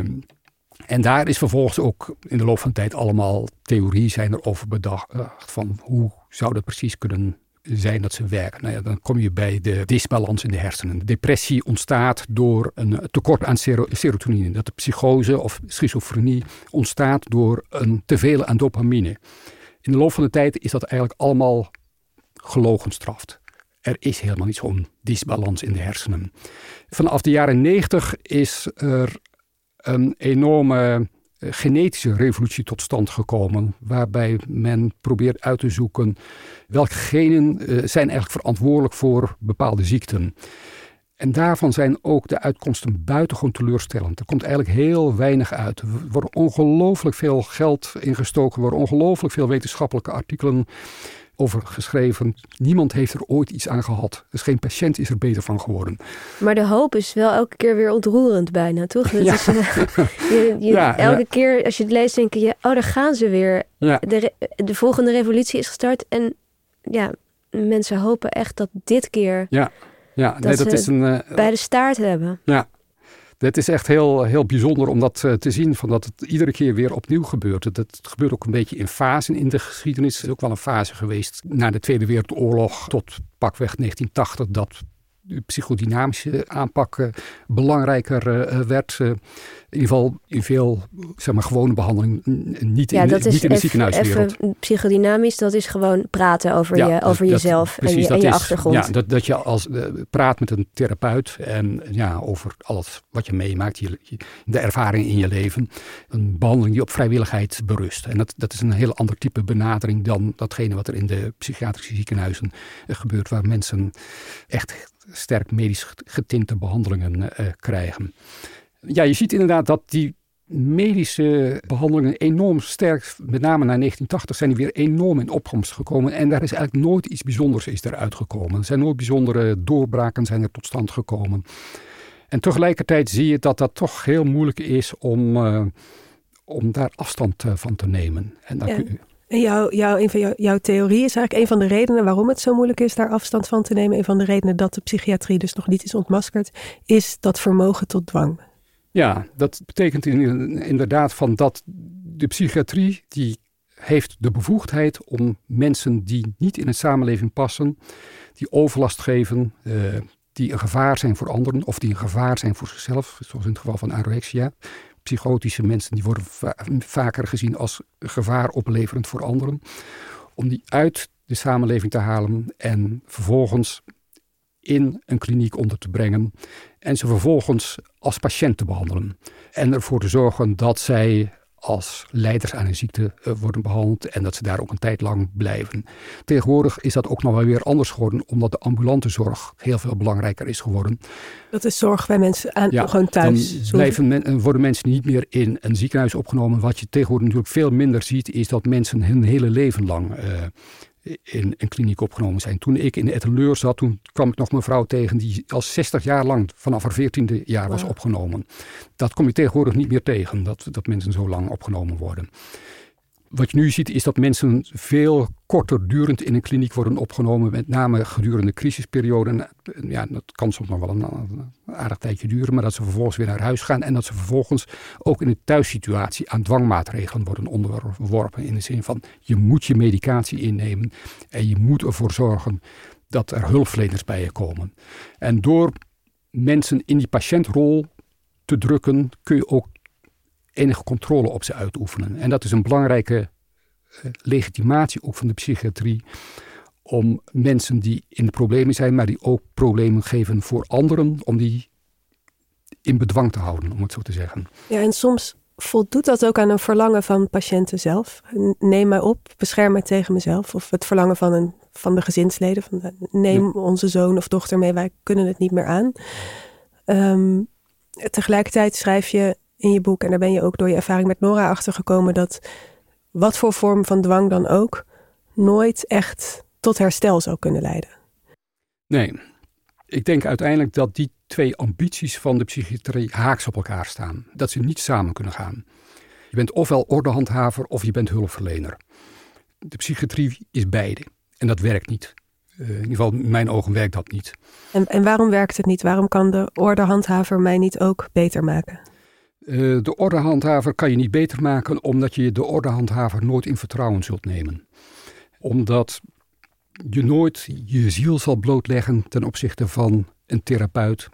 en daar is vervolgens ook in de loop van de tijd allemaal theorieën zijn er over bedacht van hoe zou dat precies kunnen zijn dat ze werken. Nou ja, dan kom je bij de disbalans in de hersenen. Depressie ontstaat door een tekort aan serotonine. Dat de psychose of schizofrenie ontstaat door een teveel aan dopamine. In de loop van de tijd is dat eigenlijk allemaal gelogenstraft. Er is helemaal niet zo'n disbalans in de hersenen. Vanaf de jaren 90 is er een enorme genetische revolutie tot stand gekomen. Waarbij men probeert uit te zoeken welke genen uh, zijn eigenlijk verantwoordelijk voor bepaalde ziekten. En daarvan zijn ook de uitkomsten buitengewoon teleurstellend. Er komt eigenlijk heel weinig uit. Er wordt ongelooflijk veel geld ingestoken. Er worden ongelooflijk veel wetenschappelijke artikelen over geschreven. Niemand heeft er ooit iets aan gehad. Dus geen patiënt is er beter van geworden. Maar de hoop is wel elke keer weer ontroerend bijna, toch? Ja. Is, uh, [LAUGHS] je, je, ja, elke ja. keer als je het leest denk je, oh daar gaan ze weer. De, de volgende revolutie is gestart en ja, mensen hopen echt dat dit keer... Ja, ja dat, nee, dat is een... Uh, bij de staart hebben. Ja, het is echt heel, heel bijzonder om dat uh, te zien, van dat het iedere keer weer opnieuw gebeurt. Het, het gebeurt ook een beetje in fasen in de geschiedenis. Het is ook wel een fase geweest na de Tweede Wereldoorlog tot pakweg 1980 dat de psychodynamische aanpak uh, belangrijker uh, werd. Uh, in ieder geval in veel zeg maar, gewone behandeling, niet ja, in, dat niet is in de ziekenhuiswereld. Even psychodynamisch, dat is gewoon praten over, ja, je, over dat, jezelf precies, en je, en je is, achtergrond. Ja, dat, dat je als, praat met een therapeut en ja, over alles wat je meemaakt, je, de ervaringen in je leven. Een behandeling die op vrijwilligheid berust. En dat, dat is een heel ander type benadering dan datgene wat er in de psychiatrische ziekenhuizen gebeurt, waar mensen echt sterk medisch getinte behandelingen uh, krijgen. Ja, je ziet inderdaad dat die medische behandelingen enorm sterk, met name na 1980, zijn die weer enorm in opkomst gekomen. En daar is eigenlijk nooit iets bijzonders is eruit gekomen. Er zijn nooit bijzondere doorbraken zijn er tot stand gekomen. En tegelijkertijd zie je dat dat toch heel moeilijk is om, uh, om daar afstand uh, van te nemen. En dan ja. kun je, en jouw, een van jouw, theorie is eigenlijk een van de redenen waarom het zo moeilijk is daar afstand van te nemen. Een van de redenen dat de psychiatrie dus nog niet is ontmaskerd, is dat vermogen tot dwang. Ja, dat betekent in, inderdaad van dat de psychiatrie die heeft de bevoegdheid om mensen die niet in de samenleving passen, die overlast geven, uh, die een gevaar zijn voor anderen of die een gevaar zijn voor zichzelf, zoals in het geval van anorexia, psychotische mensen die worden va vaker gezien als gevaar opleverend voor anderen. Om die uit de samenleving te halen en vervolgens in een kliniek onder te brengen. En ze vervolgens als patiënt te behandelen. En ervoor te zorgen dat zij als leiders aan een ziekte uh, worden behandeld en dat ze daar ook een tijd lang blijven. Tegenwoordig is dat ook nog wel weer anders geworden, omdat de ambulante zorg heel veel belangrijker is geworden. Dat is zorg bij mensen aan, ja, gewoon thuis. Dan blijven men, worden mensen niet meer in een ziekenhuis opgenomen. Wat je tegenwoordig natuurlijk veel minder ziet, is dat mensen hun hele leven lang uh, in een kliniek opgenomen zijn. Toen ik in Etteleur zat, toen kwam ik nog een vrouw tegen die al 60 jaar lang vanaf haar 14e jaar was wow. opgenomen. Dat kom je tegenwoordig niet meer tegen, dat, dat mensen zo lang opgenomen worden. Wat je nu ziet is dat mensen veel korter durend in een kliniek worden opgenomen, met name gedurende crisisperioden. Ja, dat kan soms nog wel een, aardig tijdje duren, maar dat ze vervolgens weer naar huis gaan en dat ze vervolgens ook in de thuissituatie aan dwangmaatregelen worden onderworpen. In de zin van je moet je medicatie innemen en je moet ervoor zorgen dat er hulpverleners bij je komen. En door mensen in die patiëntrol te drukken, kun je ook enige controle op ze uitoefenen. En dat is een belangrijke eh, legitimatie ook van de psychiatrie om mensen die in de problemen zijn, maar die ook problemen geven voor anderen, om die in bedwang te houden, om het zo te zeggen. Ja, en soms voldoet dat ook aan een verlangen van patiënten zelf. Neem mij op, bescherm mij tegen mezelf. Of het verlangen van, een, van de gezinsleden. Van eh, neem onze zoon of dochter mee, wij kunnen het niet meer aan. Ehm, tegelijkertijd schrijf je in je boek, en daar ben je ook door je ervaring met Nora achtergekomen, dat wat voor vorm van dwang dan ook, nooit echt tot herstel zou kunnen leiden. Nee, ik denk uiteindelijk dat die twee ambities van de psychiatrie haaks op elkaar staan. Dat ze niet samen kunnen gaan. Je bent ofwel ordehandhaver of je bent hulpverlener. De psychiatrie is beide. En dat werkt niet. Uh, in ieder geval, in mijn ogen werkt dat niet. En, en waarom werkt het niet? Waarom kan de ordehandhaver mij niet ook beter maken? Uh, de ordehandhaver kan je niet beter maken omdat je de ordehandhaver nooit in vertrouwen zult nemen. Omdat je nooit je ziel zal blootleggen ten opzichte van een therapeut.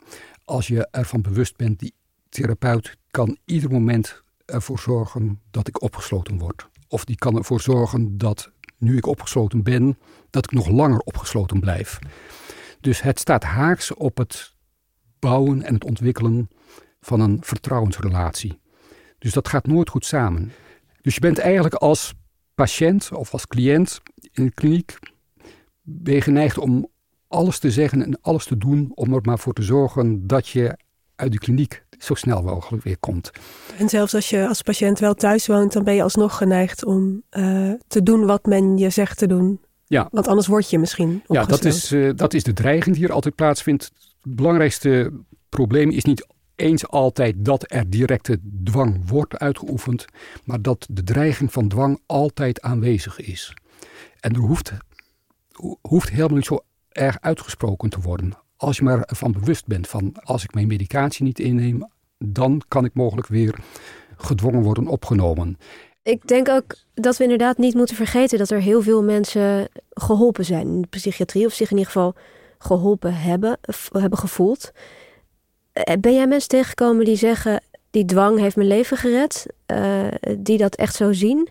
Als je ervan bewust bent, die therapeut kan ieder moment ervoor zorgen dat ik opgesloten word. Of die kan ervoor zorgen dat nu ik opgesloten ben, dat ik nog langer opgesloten blijf. Dus het staat haaks op het bouwen en het ontwikkelen van een vertrouwensrelatie. Dus dat gaat nooit goed samen. Dus je bent eigenlijk als patiënt of als cliënt in de kliniek ben je geneigd om alles te zeggen en alles te doen om er maar voor te zorgen dat je uit de kliniek zo snel mogelijk weer komt. En zelfs als je als patiënt wel thuis woont, dan ben je alsnog geneigd om uh, te doen wat men je zegt te doen. Ja. Want anders word je misschien Ja, dat is, uh, dat is de dreiging die er altijd plaatsvindt. Het belangrijkste probleem is niet eens altijd dat er directe dwang wordt uitgeoefend, maar dat de dreiging van dwang altijd aanwezig is. En er hoeft, hoeft helemaal niet zo erg uitgesproken te worden. Als je maar ervan bewust bent van als ik mijn medicatie niet inneem, dan kan ik mogelijk weer gedwongen worden opgenomen. Ik denk ook dat we inderdaad niet moeten vergeten dat er heel veel mensen geholpen zijn in de psychiatrie, of zich in ieder geval geholpen hebben, hebben gevoeld. Eh, ben jij mensen tegengekomen die zeggen: die dwang heeft mijn leven gered, uh, die dat echt zo zien?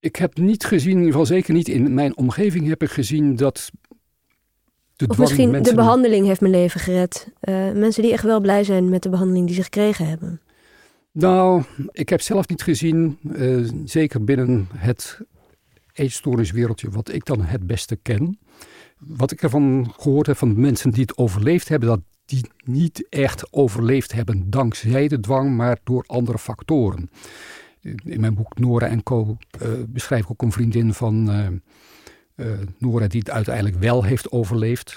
Ik heb niet gezien, in ieder geval zeker niet in mijn omgeving, heb ik gezien dat. De of misschien mensen... de behandeling heeft mijn leven gered. Uh, mensen die echt wel blij zijn met de behandeling die ze gekregen hebben. Nou, ik heb zelf niet gezien, uh, zeker binnen het eetstoorniswereldje wat ik dan het beste ken. Wat ik ervan gehoord heb van mensen die het overleefd hebben, dat die niet echt overleefd hebben dankzij de dwang, maar door andere factoren. In mijn boek Nora en Co. Uh, beschrijf ik ook een vriendin van uh, Nora die het uiteindelijk wel heeft overleefd.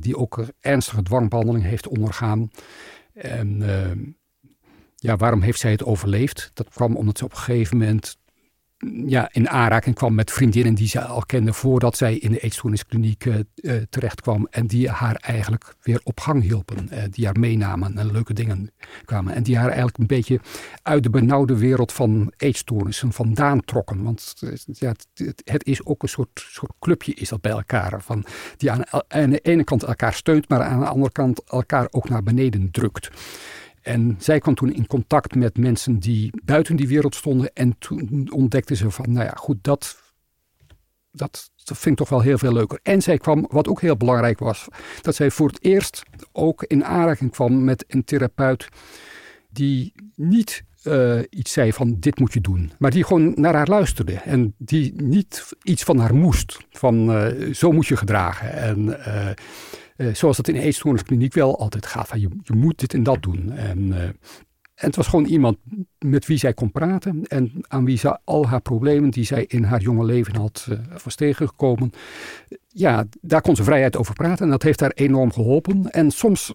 die ook ernstige dwangbehandeling heeft ondergaan. En ja, waarom heeft zij het overleefd? Dat kwam omdat ze op een gegeven moment ja, in aanraking kwam met vriendinnen die ze al kende voordat zij in de eetstoorniskliniek uh, terecht kwam. En die haar eigenlijk weer op gang hielpen. Uh, die haar meenamen en leuke dingen kwamen. En die haar eigenlijk een beetje uit de benauwde wereld van eetstoornissen vandaan trokken. Want ja, het, het, is ook een soort, soort clubje is dat bij elkaar. Van, die aan, aan de ene kant elkaar steunt, maar aan de andere kant elkaar ook naar beneden drukt. En zij kwam toen in contact met mensen die buiten die wereld stonden. En toen ontdekte ze van, nou ja, goed, dat, dat, dat vind ik toch wel heel veel leuker. En zij kwam, wat ook heel belangrijk was, dat zij voor het eerst ook in aanraking kwam met een therapeut die niet uh, iets zei van dit moet je doen. Maar die gewoon naar haar luisterde. En die niet iets van haar moest. Van uh, zo moet je gedragen. En uh, uh, zoals dat in eetstoorniskliniek wel altijd gaat. Je, je moet dit en dat doen. En, uh, en het was gewoon iemand met wie zij kon praten. En aan wie ze al haar problemen die zij in haar jonge leven had uh, was tegengekomen. Ja, daar kon ze vrijheid over praten. En dat heeft haar enorm geholpen. En soms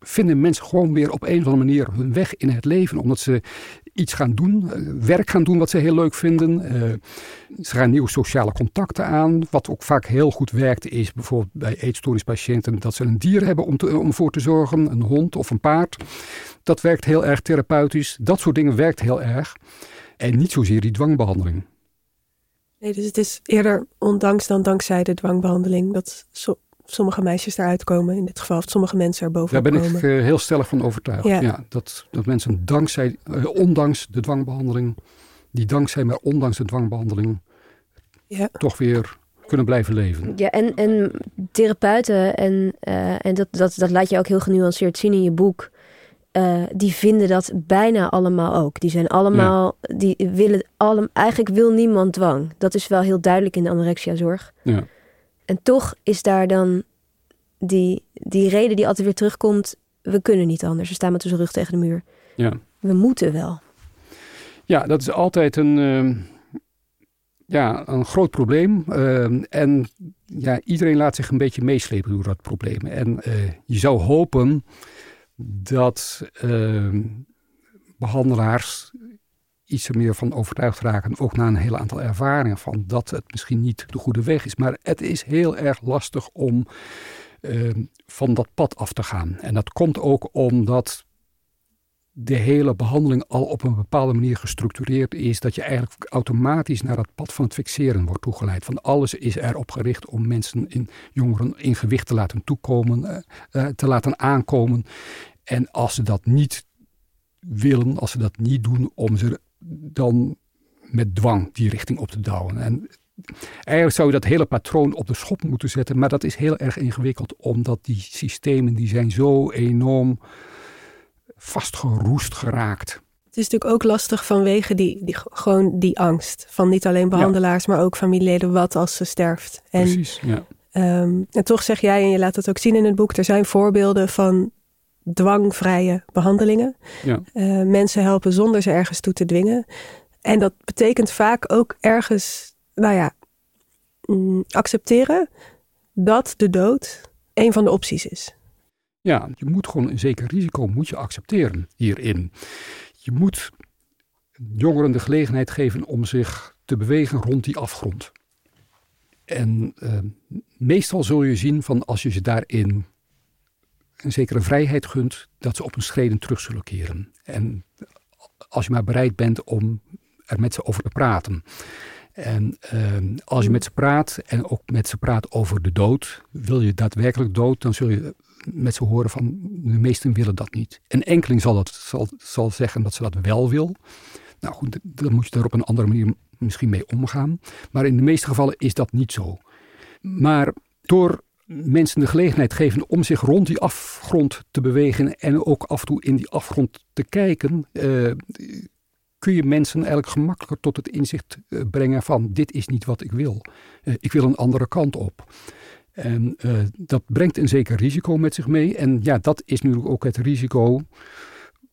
vinden mensen gewoon weer op een of andere manier hun weg in het leven. Omdat ze iets gaan doen, werk gaan doen wat ze heel leuk vinden. ze gaan nieuwe sociale contacten aan. Wat ook vaak heel goed werkt is bijvoorbeeld bij eetstoornispatiënten dat ze een dier hebben om, te, om voor te zorgen, een hond of een paard. Dat werkt heel erg therapeutisch. Dat soort dingen werkt heel erg. En niet zozeer die dwangbehandeling. Nee, dus het is eerder ondanks dan dankzij de dwangbehandeling dat sommige meisjes eruit komen in dit geval, of sommige mensen er bovenop Daar ben ik eh, heel stellig van overtuigd. Ja. dat, dat mensen dankzij, uh, ondanks de dwangbehandeling, die dankzij maar ondanks de dwangbehandeling, ja. toch weer kunnen blijven leven. Ja, en, en therapeuten, en, uh, en dat, dat, dat laat je ook heel genuanceerd zien in je boek, uh, die vinden dat bijna allemaal ook. Die zijn allemaal, die willen allemaal, eigenlijk wil niemand dwang. Dat is wel heel duidelijk in de anorexia-zorg. Ja. En toch is daar dan die, die reden die altijd weer terugkomt. We kunnen niet anders. We staan met onze rug tegen de muur. Ja. We moeten wel. Ja, dat is altijd een, uh, ja, een groot probleem. Uh, en ja, iedereen laat zich een beetje meeslepen door dat probleem. En uh, je zou hopen dat uh, behandelaars iets er meer van overtuigd raken, ook na een heel aantal ervaringen, van dat het misschien niet de goede weg is. Maar het is heel erg lastig om uh, van dat pad af te gaan. En dat komt ook omdat de hele behandeling al op een bepaalde manier gestructureerd is, dat je eigenlijk automatisch naar het pad van het fixeren wordt toegeleid. Van alles is erop gericht om mensen, in, jongeren, in gewicht te laten toekomen, uh, uh, te laten aankomen. En als ze dat niet willen, als ze dat niet doen, om ze dan met dwang die richting op te douwen. En eigenlijk zou je dat hele patroon op de schop moeten zetten, maar dat is heel erg ingewikkeld, omdat die systemen die zijn zo enorm vastgeroest geraakt. Het is natuurlijk ook lastig vanwege die, die, gewoon die angst van niet alleen behandelaars, maar ook familieleden. Wat als ze sterft? En, Precies, ja. Um, en toch zeg jij, en je laat het ook zien in het boek, er zijn voorbeelden van dwangvrije behandelingen. Ja. Uh, mensen helpen zonder ze ergens toe te dwingen. En dat betekent vaak ook ergens, nou ja, mm, accepteren dat de dood een van de opties is. Ja, je moet gewoon een zeker risico moet je accepteren hierin. Je moet jongeren de gelegenheid geven om zich te bewegen rond die afgrond. En uh, meestal zul je zien van als je ze daarin een zekere vrijheid gunt, dat ze op een schreden terug zullen keren. En als je maar bereid bent om er met ze over te praten. En uh, als je met ze praat en ook met ze praat over de dood, wil je daadwerkelijk dood, dan zul je met ze horen van de meesten willen dat niet. Een enkeling zal, dat, zal, zal zeggen dat ze dat wel wil. Nou goed, dan moet je er op een andere manier misschien mee omgaan. Maar in de meeste gevallen is dat niet zo. Maar door mensen de gelegenheid geven om zich rond die afgrond te bewegen en ook af en toe in die afgrond te kijken, uh, kun je mensen eigenlijk gemakkelijker tot het inzicht uh, brengen van dit is niet wat ik wil. Uh, ik wil een andere kant op. En dat brengt een zeker risico met zich mee. En ja, dat is nu ook het risico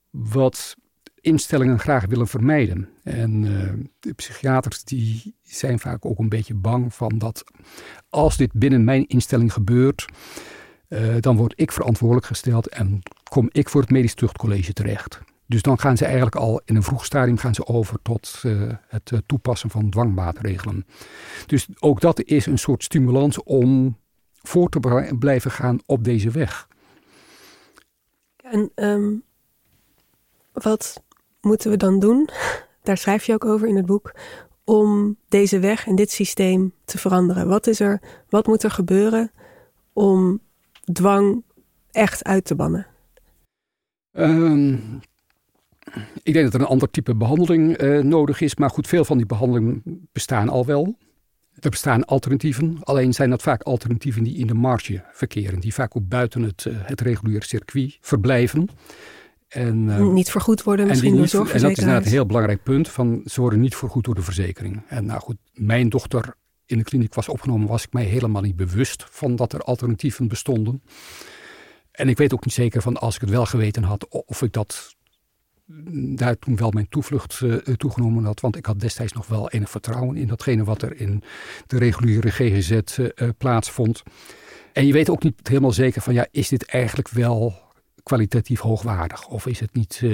wat instellingen graag willen vermijden. En uh, de psychiaters die zijn vaak ook een beetje bang van dat als dit binnen mijn instelling gebeurt, uh, dan word ik verantwoordelijk gesteld en kom ik voor het medisch tuchtcollege terecht. Dus dan gaan ze eigenlijk al in een vroeg stadium gaan ze over tot uh, het toepassen van dwangmaatregelen. Dus ook dat is een soort stimulans om voor te blijven gaan op deze weg. En um, wat moeten we dan doen? [LAUGHS] Daar schrijf je ook over in het boek. Om deze weg en dit systeem te veranderen. Wat is er, wat moet er gebeuren om dwang echt uit te bannen? Um, ik denk dat er een ander type behandeling uh, nodig is. Maar goed, veel van die behandelingen bestaan al wel. Er bestaan alternatieven, alleen zijn dat vaak alternatieven die in de marge verkeren, die vaak ook buiten het, uh, het reguliere circuit verblijven. En, uh, niet vergoed worden misschien door zorgverzekeraars. En dat is inderdaad een heel belangrijk punt. Van, ze worden niet vergoed door de verzekering. En nou goed, mijn dochter in de kliniek was opgenomen, was ik mij helemaal niet bewust van dat er alternatieven bestonden. En ik weet ook niet zeker van als ik het wel geweten had, of ik dat daar toen wel mijn toevlucht uh, toegenomen had. Want ik had destijds nog wel enig vertrouwen in datgene wat er in de reguliere GGZ uh, plaatsvond. En je weet ook niet helemaal zeker van ja, is dit eigenlijk wel kwalitatief hoogwaardig? Of is het niet uh,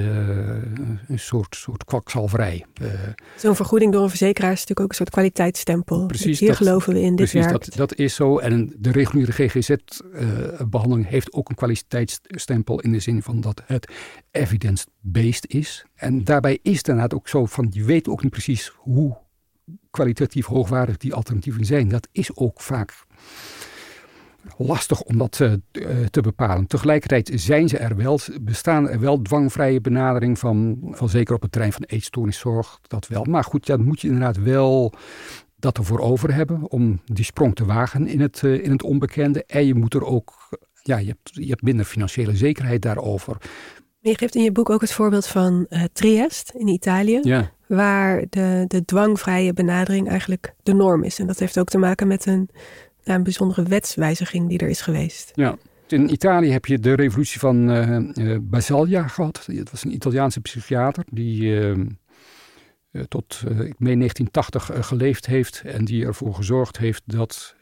een soort, soort kwakzalverij? Uh, Zo'n vergoeding door een verzekeraar is natuurlijk ook een soort kwaliteitsstempel. Precies. Hier geloven we in, dit precies, werkt. Dat, dat is zo. En de reguliere GGZ-behandeling heeft ook een kwaliteitsstempel in de zin van dat het evidence-based is. En daarbij is het inderdaad ook zo van, je weet ook niet precies hoe kwalitatief hoogwaardig die alternatieven zijn. Dat is ook vaak lastig om dat uh, te bepalen. Tegelijkertijd zijn ze er wel, bestaan er wel dwangvrije benadering van, van zeker op het terrein van eetstoorniszorg, dat wel. Maar goed, dan moet je inderdaad wel dat ervoor over hebben om die sprong te wagen in het, uh, in het onbekende. En je moet er ook, ja, je hebt, je hebt minder financiële zekerheid daarover. Je geeft in je boek ook het voorbeeld van uh, Triest in Italië, ja. waar de, de dwangvrije benadering eigenlijk de norm is. En dat heeft ook te maken met een een bijzondere wetswijziging die er is geweest. Ja. In Italië heb je de revolutie van uh, Basaglia gehad. Het was een Italiaanse psychiater die uh, tot, meen 1980 geleefd heeft. En die ervoor gezorgd heeft dat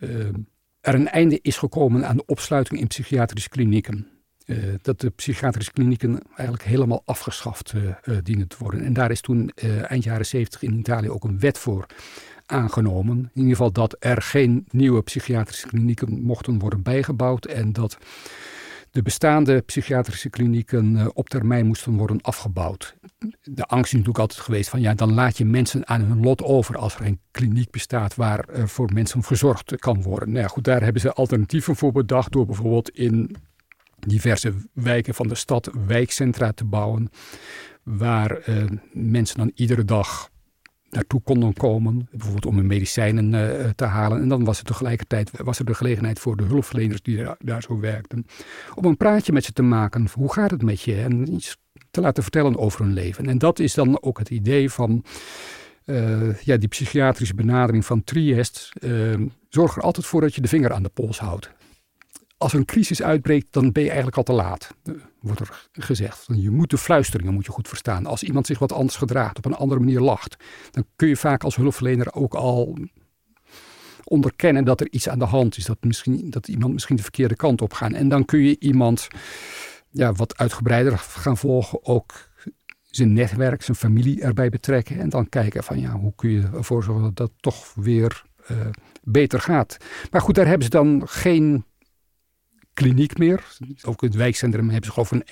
er een einde is gekomen aan de opsluiting in psychiatrische klinieken. dat de psychiatrische klinieken eigenlijk helemaal afgeschaft dienen te worden. En daar is toen eind jaren 70 in Italië ook een wet voor aangenomen. In ieder geval dat er geen nieuwe psychiatrische klinieken mochten worden bijgebouwd en dat de bestaande psychiatrische klinieken uh, op termijn moesten worden afgebouwd. De angst is natuurlijk altijd geweest van ja, dan laat je mensen aan hun lot over als er een kliniek bestaat waar uh, voor mensen gezorgd kan worden. Nou ja, goed, daar hebben ze alternatieven voor bedacht door bijvoorbeeld in diverse wijken van de stad wijkcentra te bouwen, waar uh, mensen dan iedere dag naartoe konden komen, bijvoorbeeld om hun medicijnen uh, te halen. En dan was er tegelijkertijd was er de gelegenheid voor de hulpverleners die daar, zo werkten, om een praatje met ze te maken. Hoe gaat het met je? En iets te laten vertellen over hun leven. En dat is dan ook het idee van uh, ja, die psychiatrische benadering van Triest. Uh, zorg er altijd voor dat je de vinger aan de pols houdt als er een crisis uitbreekt, dan ben je eigenlijk al te laat, wordt er gezegd. Je moet de fluisteringen moet je goed verstaan. Als iemand zich wat anders gedraagt, op een andere manier lacht, dan kun je vaak als hulpverlener ook al onderkennen dat er iets aan de hand is. Dat, misschien, dat iemand misschien de verkeerde kant op gaat. En dan kun je iemand ja, wat uitgebreider gaan volgen, ook zijn netwerk, zijn familie erbij betrekken. En dan kijken van ja, hoe kun je ervoor zorgen dat dat toch weer uh, beter gaat. Maar goed, daar hebben ze dan geen kliniek meer. Ook in het wijkcentrum hebben ze geloof een,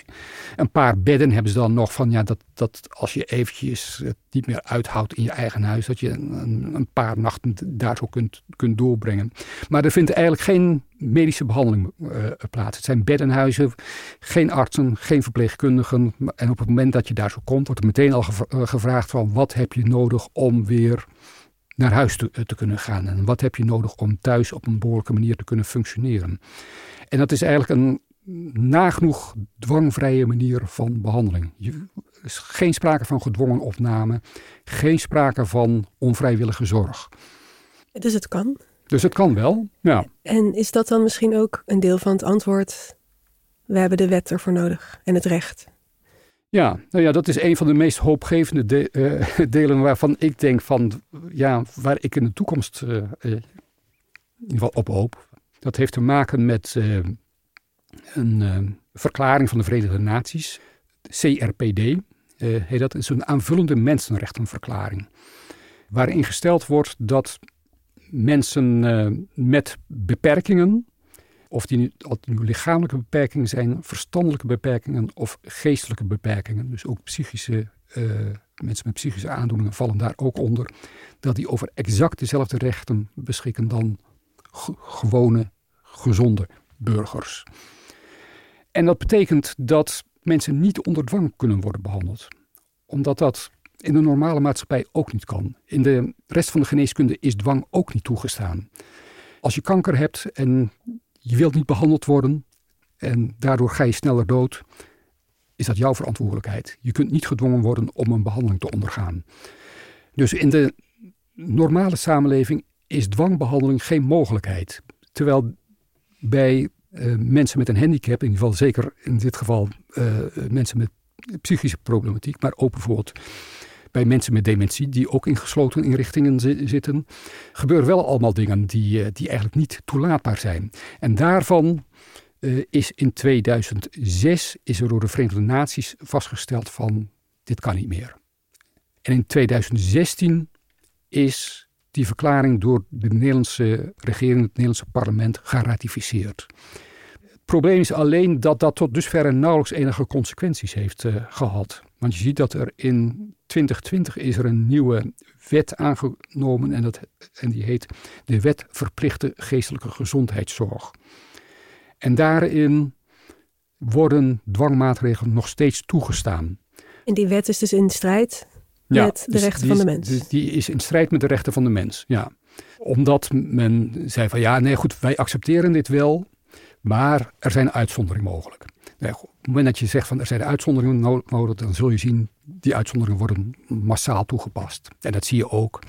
een paar bedden. Hebben ze dan nog van ja, dat, dat als je eventjes het niet meer uithoudt in je eigen huis, dat je een, een paar nachten daar zo kunt, kunt doorbrengen. Maar er vindt eigenlijk geen medische behandeling uh, plaats. Het zijn beddenhuizen, geen artsen, geen verpleegkundigen. En op het moment dat je daar zo komt, wordt er meteen al gevraagd van wat heb je nodig om weer naar huis te, te, kunnen gaan. En wat heb je nodig om thuis op een behoorlijke manier te kunnen functioneren. En dat is eigenlijk een nagenoeg dwangvrije manier van behandeling. Je, is geen sprake van gedwongen opname, geen sprake van onvrijwillige zorg. Dus het kan? Dus het kan wel, ja. En is dat dan misschien ook een deel van het antwoord? We hebben de wet ervoor nodig en het recht. Ja, nou ja, dat is een van de meest hoopgevende de, uh, [LAUGHS] delen waarvan ik denk van, ja, waar ik in de toekomst uh, in ieder geval op hoop. Dat heeft te maken met een verklaring van de Verenigde Naties, CRPD. Heet dat is een aanvullende mensenrechtenverklaring. Waarin gesteld wordt dat mensen met beperkingen, of die nu, lichamelijke beperkingen zijn, verstandelijke beperkingen of geestelijke beperkingen, dus ook psychische mensen met psychische aandoeningen vallen daar ook onder, dat die over exact dezelfde rechten beschikken dan gewone gezonde burgers. En dat betekent dat mensen niet onder dwang kunnen worden behandeld. Omdat dat in de normale maatschappij ook niet kan. In de rest van de geneeskunde is dwang ook niet toegestaan. Als je kanker hebt en je wilt niet behandeld worden en daardoor ga je sneller dood, is dat jouw verantwoordelijkheid. Je kunt niet gedwongen worden om een behandeling te ondergaan. Dus in de normale samenleving is dwangbehandeling geen mogelijkheid. Terwijl bij uh, mensen met een handicap, in ieder geval zeker in dit geval uh, mensen met psychische problematiek, maar ook bijvoorbeeld bij mensen met dementie, die ook in gesloten inrichtingen zitten, gebeuren wel allemaal dingen die, uh, die eigenlijk niet toelaatbaar zijn. En daarvan is in 2006 is er door de Verenigde Naties vastgesteld van dit kan niet meer. En in 2016 is die verklaring door de Nederlandse regering, het Nederlandse parlement, geratificeerd. Het probleem is alleen dat dat tot dusver nauwelijks enige consequenties heeft uh, gehad. Want je ziet dat er in 2020 is er een nieuwe wet aangenomen en, dat, en die heet de Wet Verplichte Geestelijke Gezondheidszorg. En daarin worden dwangmaatregelen nog steeds toegestaan. En die wet is dus in strijd met de dus rechten van de mens? Die, die is in strijd met de rechten van de mens, ja. Omdat men zei van ja, nee goed, wij accepteren dit wel, maar er zijn uitzonderingen mogelijk. Nee, op het moment dat je zegt van er zijn uitzonderingen nodig, dan zul je zien die uitzonderingen worden massaal toegepast. En dat zie je ook.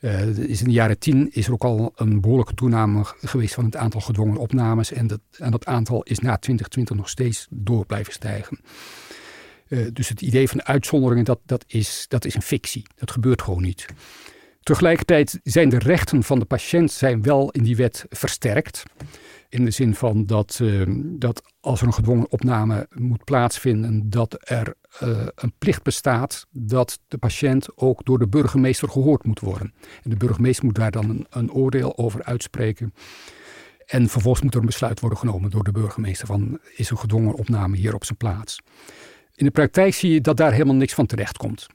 Uh, is in de jaren tien is er ook al een behoorlijke toename geweest van het aantal gedwongen opnames. En dat, en dat aantal is na 2020 nog steeds door blijven stijgen. Uh, dus het idee van uitzonderingen, dat, dat, is, dat is een fictie. Dat gebeurt gewoon niet. Tegelijkertijd zijn de rechten van de patiënt zijn wel in die wet versterkt. In de zin van dat, uh, dat als er een gedwongen opname moet plaatsvinden, dat er uh, een plicht bestaat dat de patiënt ook door de burgemeester gehoord moet worden. En de burgemeester moet daar dan een, een oordeel over uitspreken. En vervolgens moet er een besluit worden genomen door de burgemeester van is een gedwongen opname hier op zijn plaats. In de praktijk zie je dat daar helemaal niks van terecht komt.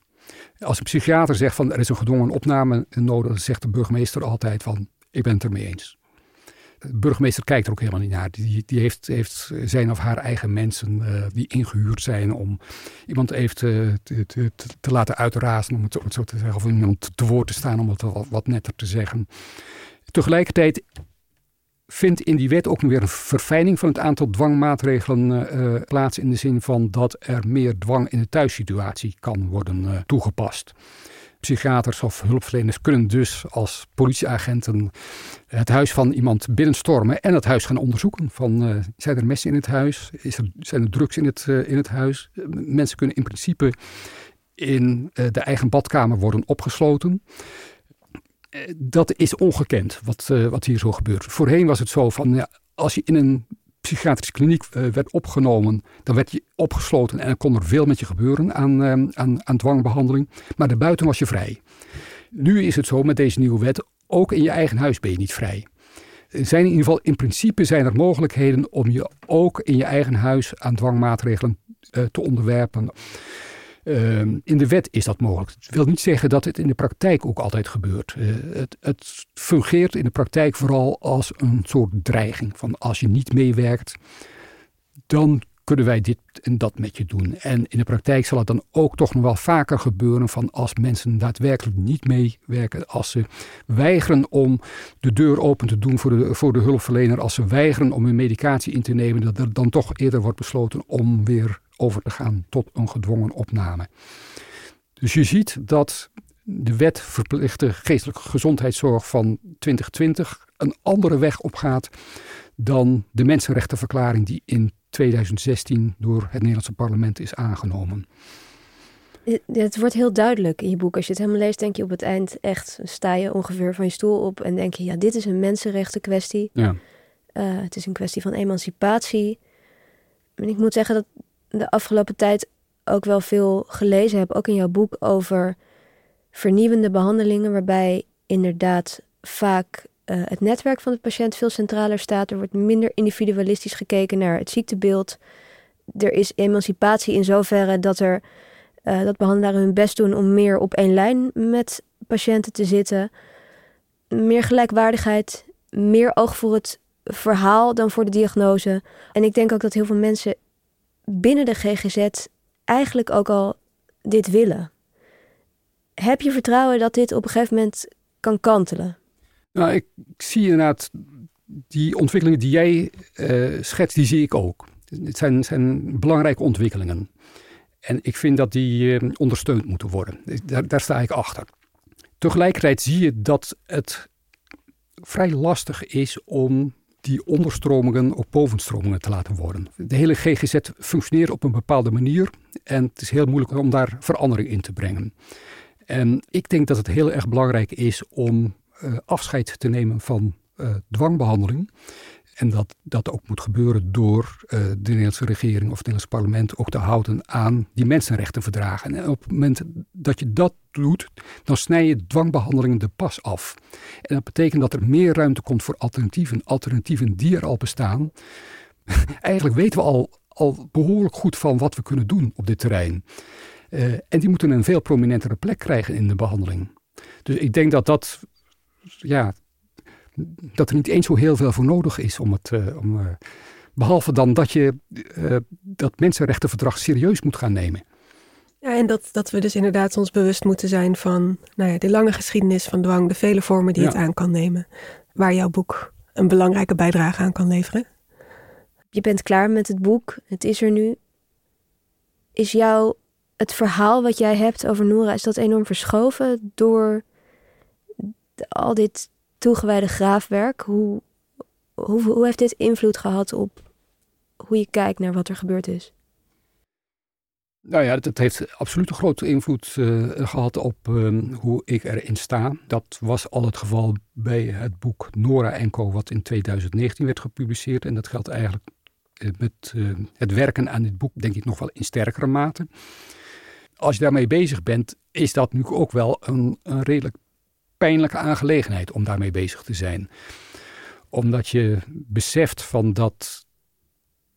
Als een psychiater zegt van er is een gedwongen opname nodig, zegt de burgemeester altijd van ik ben het ermee eens. De burgemeester kijkt er ook helemaal niet naar. Die, die heeft, heeft zijn of haar eigen mensen uh, die ingehuurd zijn om iemand even te, te, te, te laten uitrazen, om het, zo te zeggen, of iemand te woord te staan om het wat, wat netter te zeggen. Tegelijkertijd vindt in die wet ook weer een verfijning van het aantal dwangmaatregelen uh, plaats. In de zin van dat er meer dwang in de thuissituatie kan worden uh, toegepast. Psychiaters of hulpverleners kunnen dus als politieagenten het huis van iemand binnenstormen en het huis gaan onderzoeken. Van, zijn er messen in het huis? Is er, zijn er drugs in het, in het huis? mensen kunnen in principe in de eigen badkamer worden opgesloten. Dat is ongekend wat, wat hier zo gebeurt. Voorheen was het zo van ja, als je in een psychiatrische kliniek uh, werd opgenomen, dan werd je opgesloten en dan kon er veel met je gebeuren aan, uh, aan, aan dwangbehandeling. Maar daarbuiten was je vrij. Nu is het zo met deze nieuwe wet, ook in je eigen huis ben je niet vrij. Er zijn in ieder geval, in principe zijn er mogelijkheden om je ook in je eigen huis aan dwangmaatregelen te onderwerpen. Ehm, in de wet is dat mogelijk. Dat wil niet zeggen dat het in de praktijk ook altijd gebeurt. Uh, het, het, fungeert in de praktijk vooral als een soort dreiging. Van als je niet meewerkt, dan kunnen wij dit en dat met je doen. En in de praktijk zal het dan ook toch nog wel vaker gebeuren van als mensen daadwerkelijk niet meewerken, als ze weigeren om de deur open te doen voor de, voor de hulpverlener, als ze weigeren om hun medicatie in te nemen, dat er dan toch eerder wordt besloten om weer over te gaan tot een gedwongen opname. Dus je ziet dat de wet verplichte geestelijke gezondheidszorg van 2020 een andere weg opgaat dan de mensenrechtenverklaring die in 2016 door het Nederlandse parlement is aangenomen. Het wordt heel duidelijk in je boek. Als je het helemaal leest, denk je op het eind echt, sta je ongeveer van je stoel op en denk je, ja, dit is een mensenrechten kwestie. Ja. Uh, het is een kwestie van emancipatie. En ik moet zeggen dat de afgelopen tijd ook wel veel gelezen heb, ook in jouw boek, over vernieuwende behandelingen, waarbij inderdaad vaak uh, het netwerk van de patiënt veel centraler staat. Er wordt minder individualistisch gekeken naar het ziektebeeld. Er is emancipatie in zoverre dat, er, uh, dat behandelaren hun best doen om meer op één lijn met patiënten te zitten. Meer gelijkwaardigheid, meer oog voor het verhaal dan voor de diagnose. En ik denk ook dat heel veel mensen binnen de GGZ eigenlijk ook al dit willen. Heb je vertrouwen dat dit op een gegeven moment kan kantelen? Nou, ik, zie inderdaad die ontwikkelingen die jij uh, schetst, die zie ik ook. Het zijn, zijn belangrijke ontwikkelingen. En ik vind dat die uh, ondersteund moeten worden. Daar, daar sta ik achter. Tegelijkertijd zie je dat het vrij lastig is om die onderstromingen ook bovenstromingen te laten worden. De hele GGZ functioneert op een bepaalde manier en het is heel moeilijk om daar verandering in te brengen. En ik denk dat het heel erg belangrijk is om uh, afscheid te nemen van uh, dwangbehandeling En dat dat ook moet gebeuren door uh, de Nederlandse regering of het Nederlandse parlement ook te houden aan die mensenrechtenverdragen. En op het moment dat je dat doet, dan snij je dwangbehandelingen de pas af. En dat betekent dat er meer ruimte komt voor alternatieven. Alternatieven die er al bestaan. [LAUGHS] Eigenlijk weten we al, al behoorlijk goed van wat we kunnen doen op dit terrein. Uh, en die moeten een veel prominentere plek krijgen in de behandeling. Dus ik denk dat dat ja, dat er niet eens zo heel veel voor nodig is om het. Uh, om, uh, behalve dan dat je uh, dat mensenrechtenverdrag serieus moet gaan nemen. Ja, en dat, dat we dus inderdaad ons bewust moeten zijn van nou ja, de lange geschiedenis van dwang, de vele vormen die het aan kan nemen, waar jouw boek een belangrijke bijdrage aan kan leveren. Je bent klaar met het boek, het is er nu. Is jou het verhaal wat jij hebt over Noora, is dat enorm verschoven door al dit toegewijde graafwerk. Hoe, hoe, hoe heeft dit invloed gehad op hoe je kijkt naar wat er gebeurd is? Nou ja, het heeft absoluut een grote invloed uh, gehad op uh, hoe ik erin sta. Dat was al het geval bij het boek Nora Co, wat in 2019 werd gepubliceerd. En dat geldt eigenlijk uh, met het werken aan dit boek, denk ik, nog wel in sterkere mate. Als je daarmee bezig bent, is dat nu ook wel een, een redelijk pijnlijke aangelegenheid om daarmee bezig te zijn. Omdat je beseft van dat,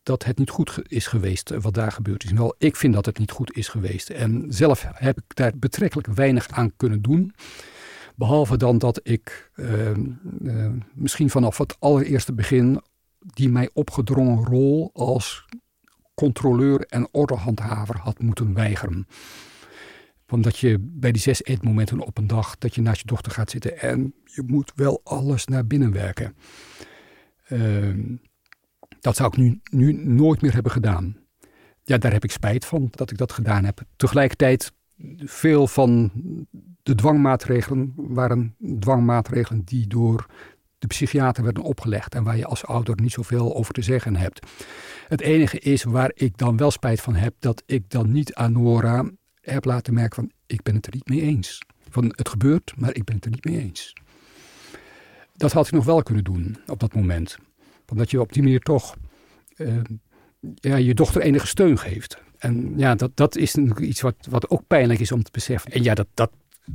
dat het niet goed is geweest wat daar gebeurd is. Wel, ik vind dat het niet goed is geweest. En zelf heb ik daar betrekkelijk weinig aan kunnen doen. Behalve dan dat ik uh, uh, misschien vanaf het allereerste begin die mij opgedrongen rol als controleur en ordehandhaver had moeten weigeren omdat je bij die zes eetmomenten op een dag, dat je naast je dochter gaat zitten en je moet wel alles naar binnen werken. Uh, dat zou ik nu, nu nooit meer hebben gedaan. Ja, daar heb ik spijt van dat ik dat gedaan heb. Tegelijkertijd, veel van de dwangmaatregelen waren dwangmaatregelen die door de psychiater werden opgelegd en waar je als ouder niet zoveel over te zeggen hebt. Het enige is waar ik dan wel spijt van heb, dat ik dan niet aan Nora heb laten merken van ik ben het er niet mee eens. Van het gebeurt, maar ik ben het er niet mee eens. Dat had ik nog wel kunnen doen op dat moment. Omdat je op die manier toch uh, ja, je dochter enige steun geeft. En ja, dat, dat is iets wat, wat ook pijnlijk is om te beseffen. En ja, dat, dat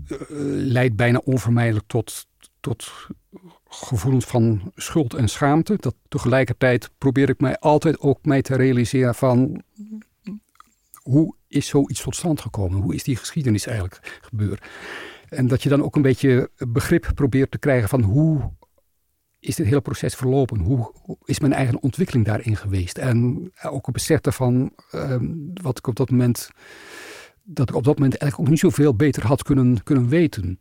uh, leidt bijna onvermijdelijk tot, tot gevoelens van schuld en schaamte. Dat tegelijkertijd probeer ik mij altijd ook mij te realiseren van hoe is zoiets tot stand gekomen? Hoe is die geschiedenis eigenlijk gebeurd? En dat je dan ook een beetje begrip probeert te krijgen van hoe is dit hele proces verlopen? Hoe, is mijn eigen ontwikkeling daarin geweest? En ook een besef van ehm, wat ik op dat moment, dat ik op dat moment eigenlijk ook niet zoveel beter had kunnen, kunnen weten.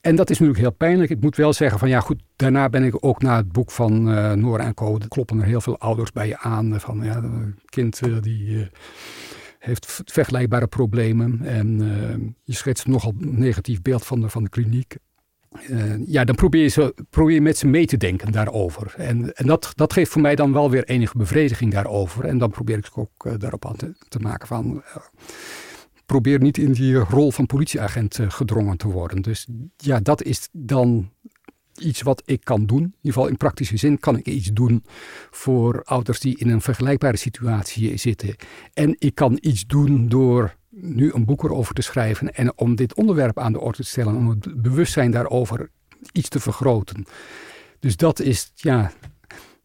En dat is natuurlijk heel pijnlijk. Ik moet wel zeggen van ja goed, daarna ben ik ook naar het boek van uh, Nora en Co. Kloppen er heel veel ouders bij je aan. Van ja, kind die heeft vergelijkbare problemen. En je schetst een nogal negatief beeld van de, van de kliniek. ja, dan probeer je, ze, probeer met ze mee te denken daarover. En, en dat, dat geeft voor mij dan wel weer enige bevrediging daarover. En dan probeer ik ook daarop aan te, te maken van probeer niet in die rol van politieagent gedrongen te worden. Dus ja, dat is dan iets wat ik kan doen. In ieder geval in praktische zin kan ik iets doen voor ouders die in een vergelijkbare situatie zitten. En ik kan iets doen door nu een boek erover te schrijven en om dit onderwerp aan de orde te stellen, om het bewustzijn daarover iets te vergroten. Dus dat is ja,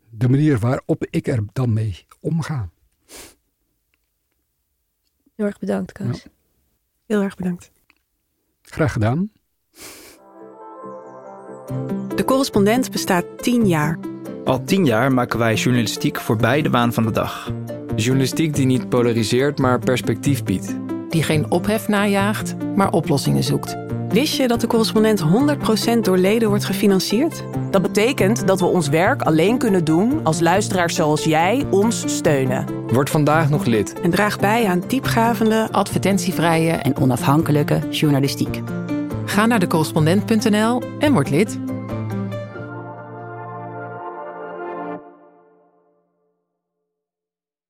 de manier waarop ik er dan mee omga. Heel erg bedankt, Koos. Ja. Heel erg bedankt. Graag gedaan. De correspondent bestaat tien jaar. Al tien jaar maken wij journalistiek voorbij de waan van de dag. Journalistiek die niet polariseert, maar perspectief biedt. Die geen ophef najaagt, maar oplossingen zoekt. Wist je dat de correspondent 100% door leden wordt gefinancierd? Dat betekent dat we ons werk alleen kunnen doen als luisteraars zoals jij ons steunen. Word vandaag nog lid. En draag bij aan diepgavende, advertentievrije en onafhankelijke journalistiek. Ga naar decorrespondent.nl en word lid.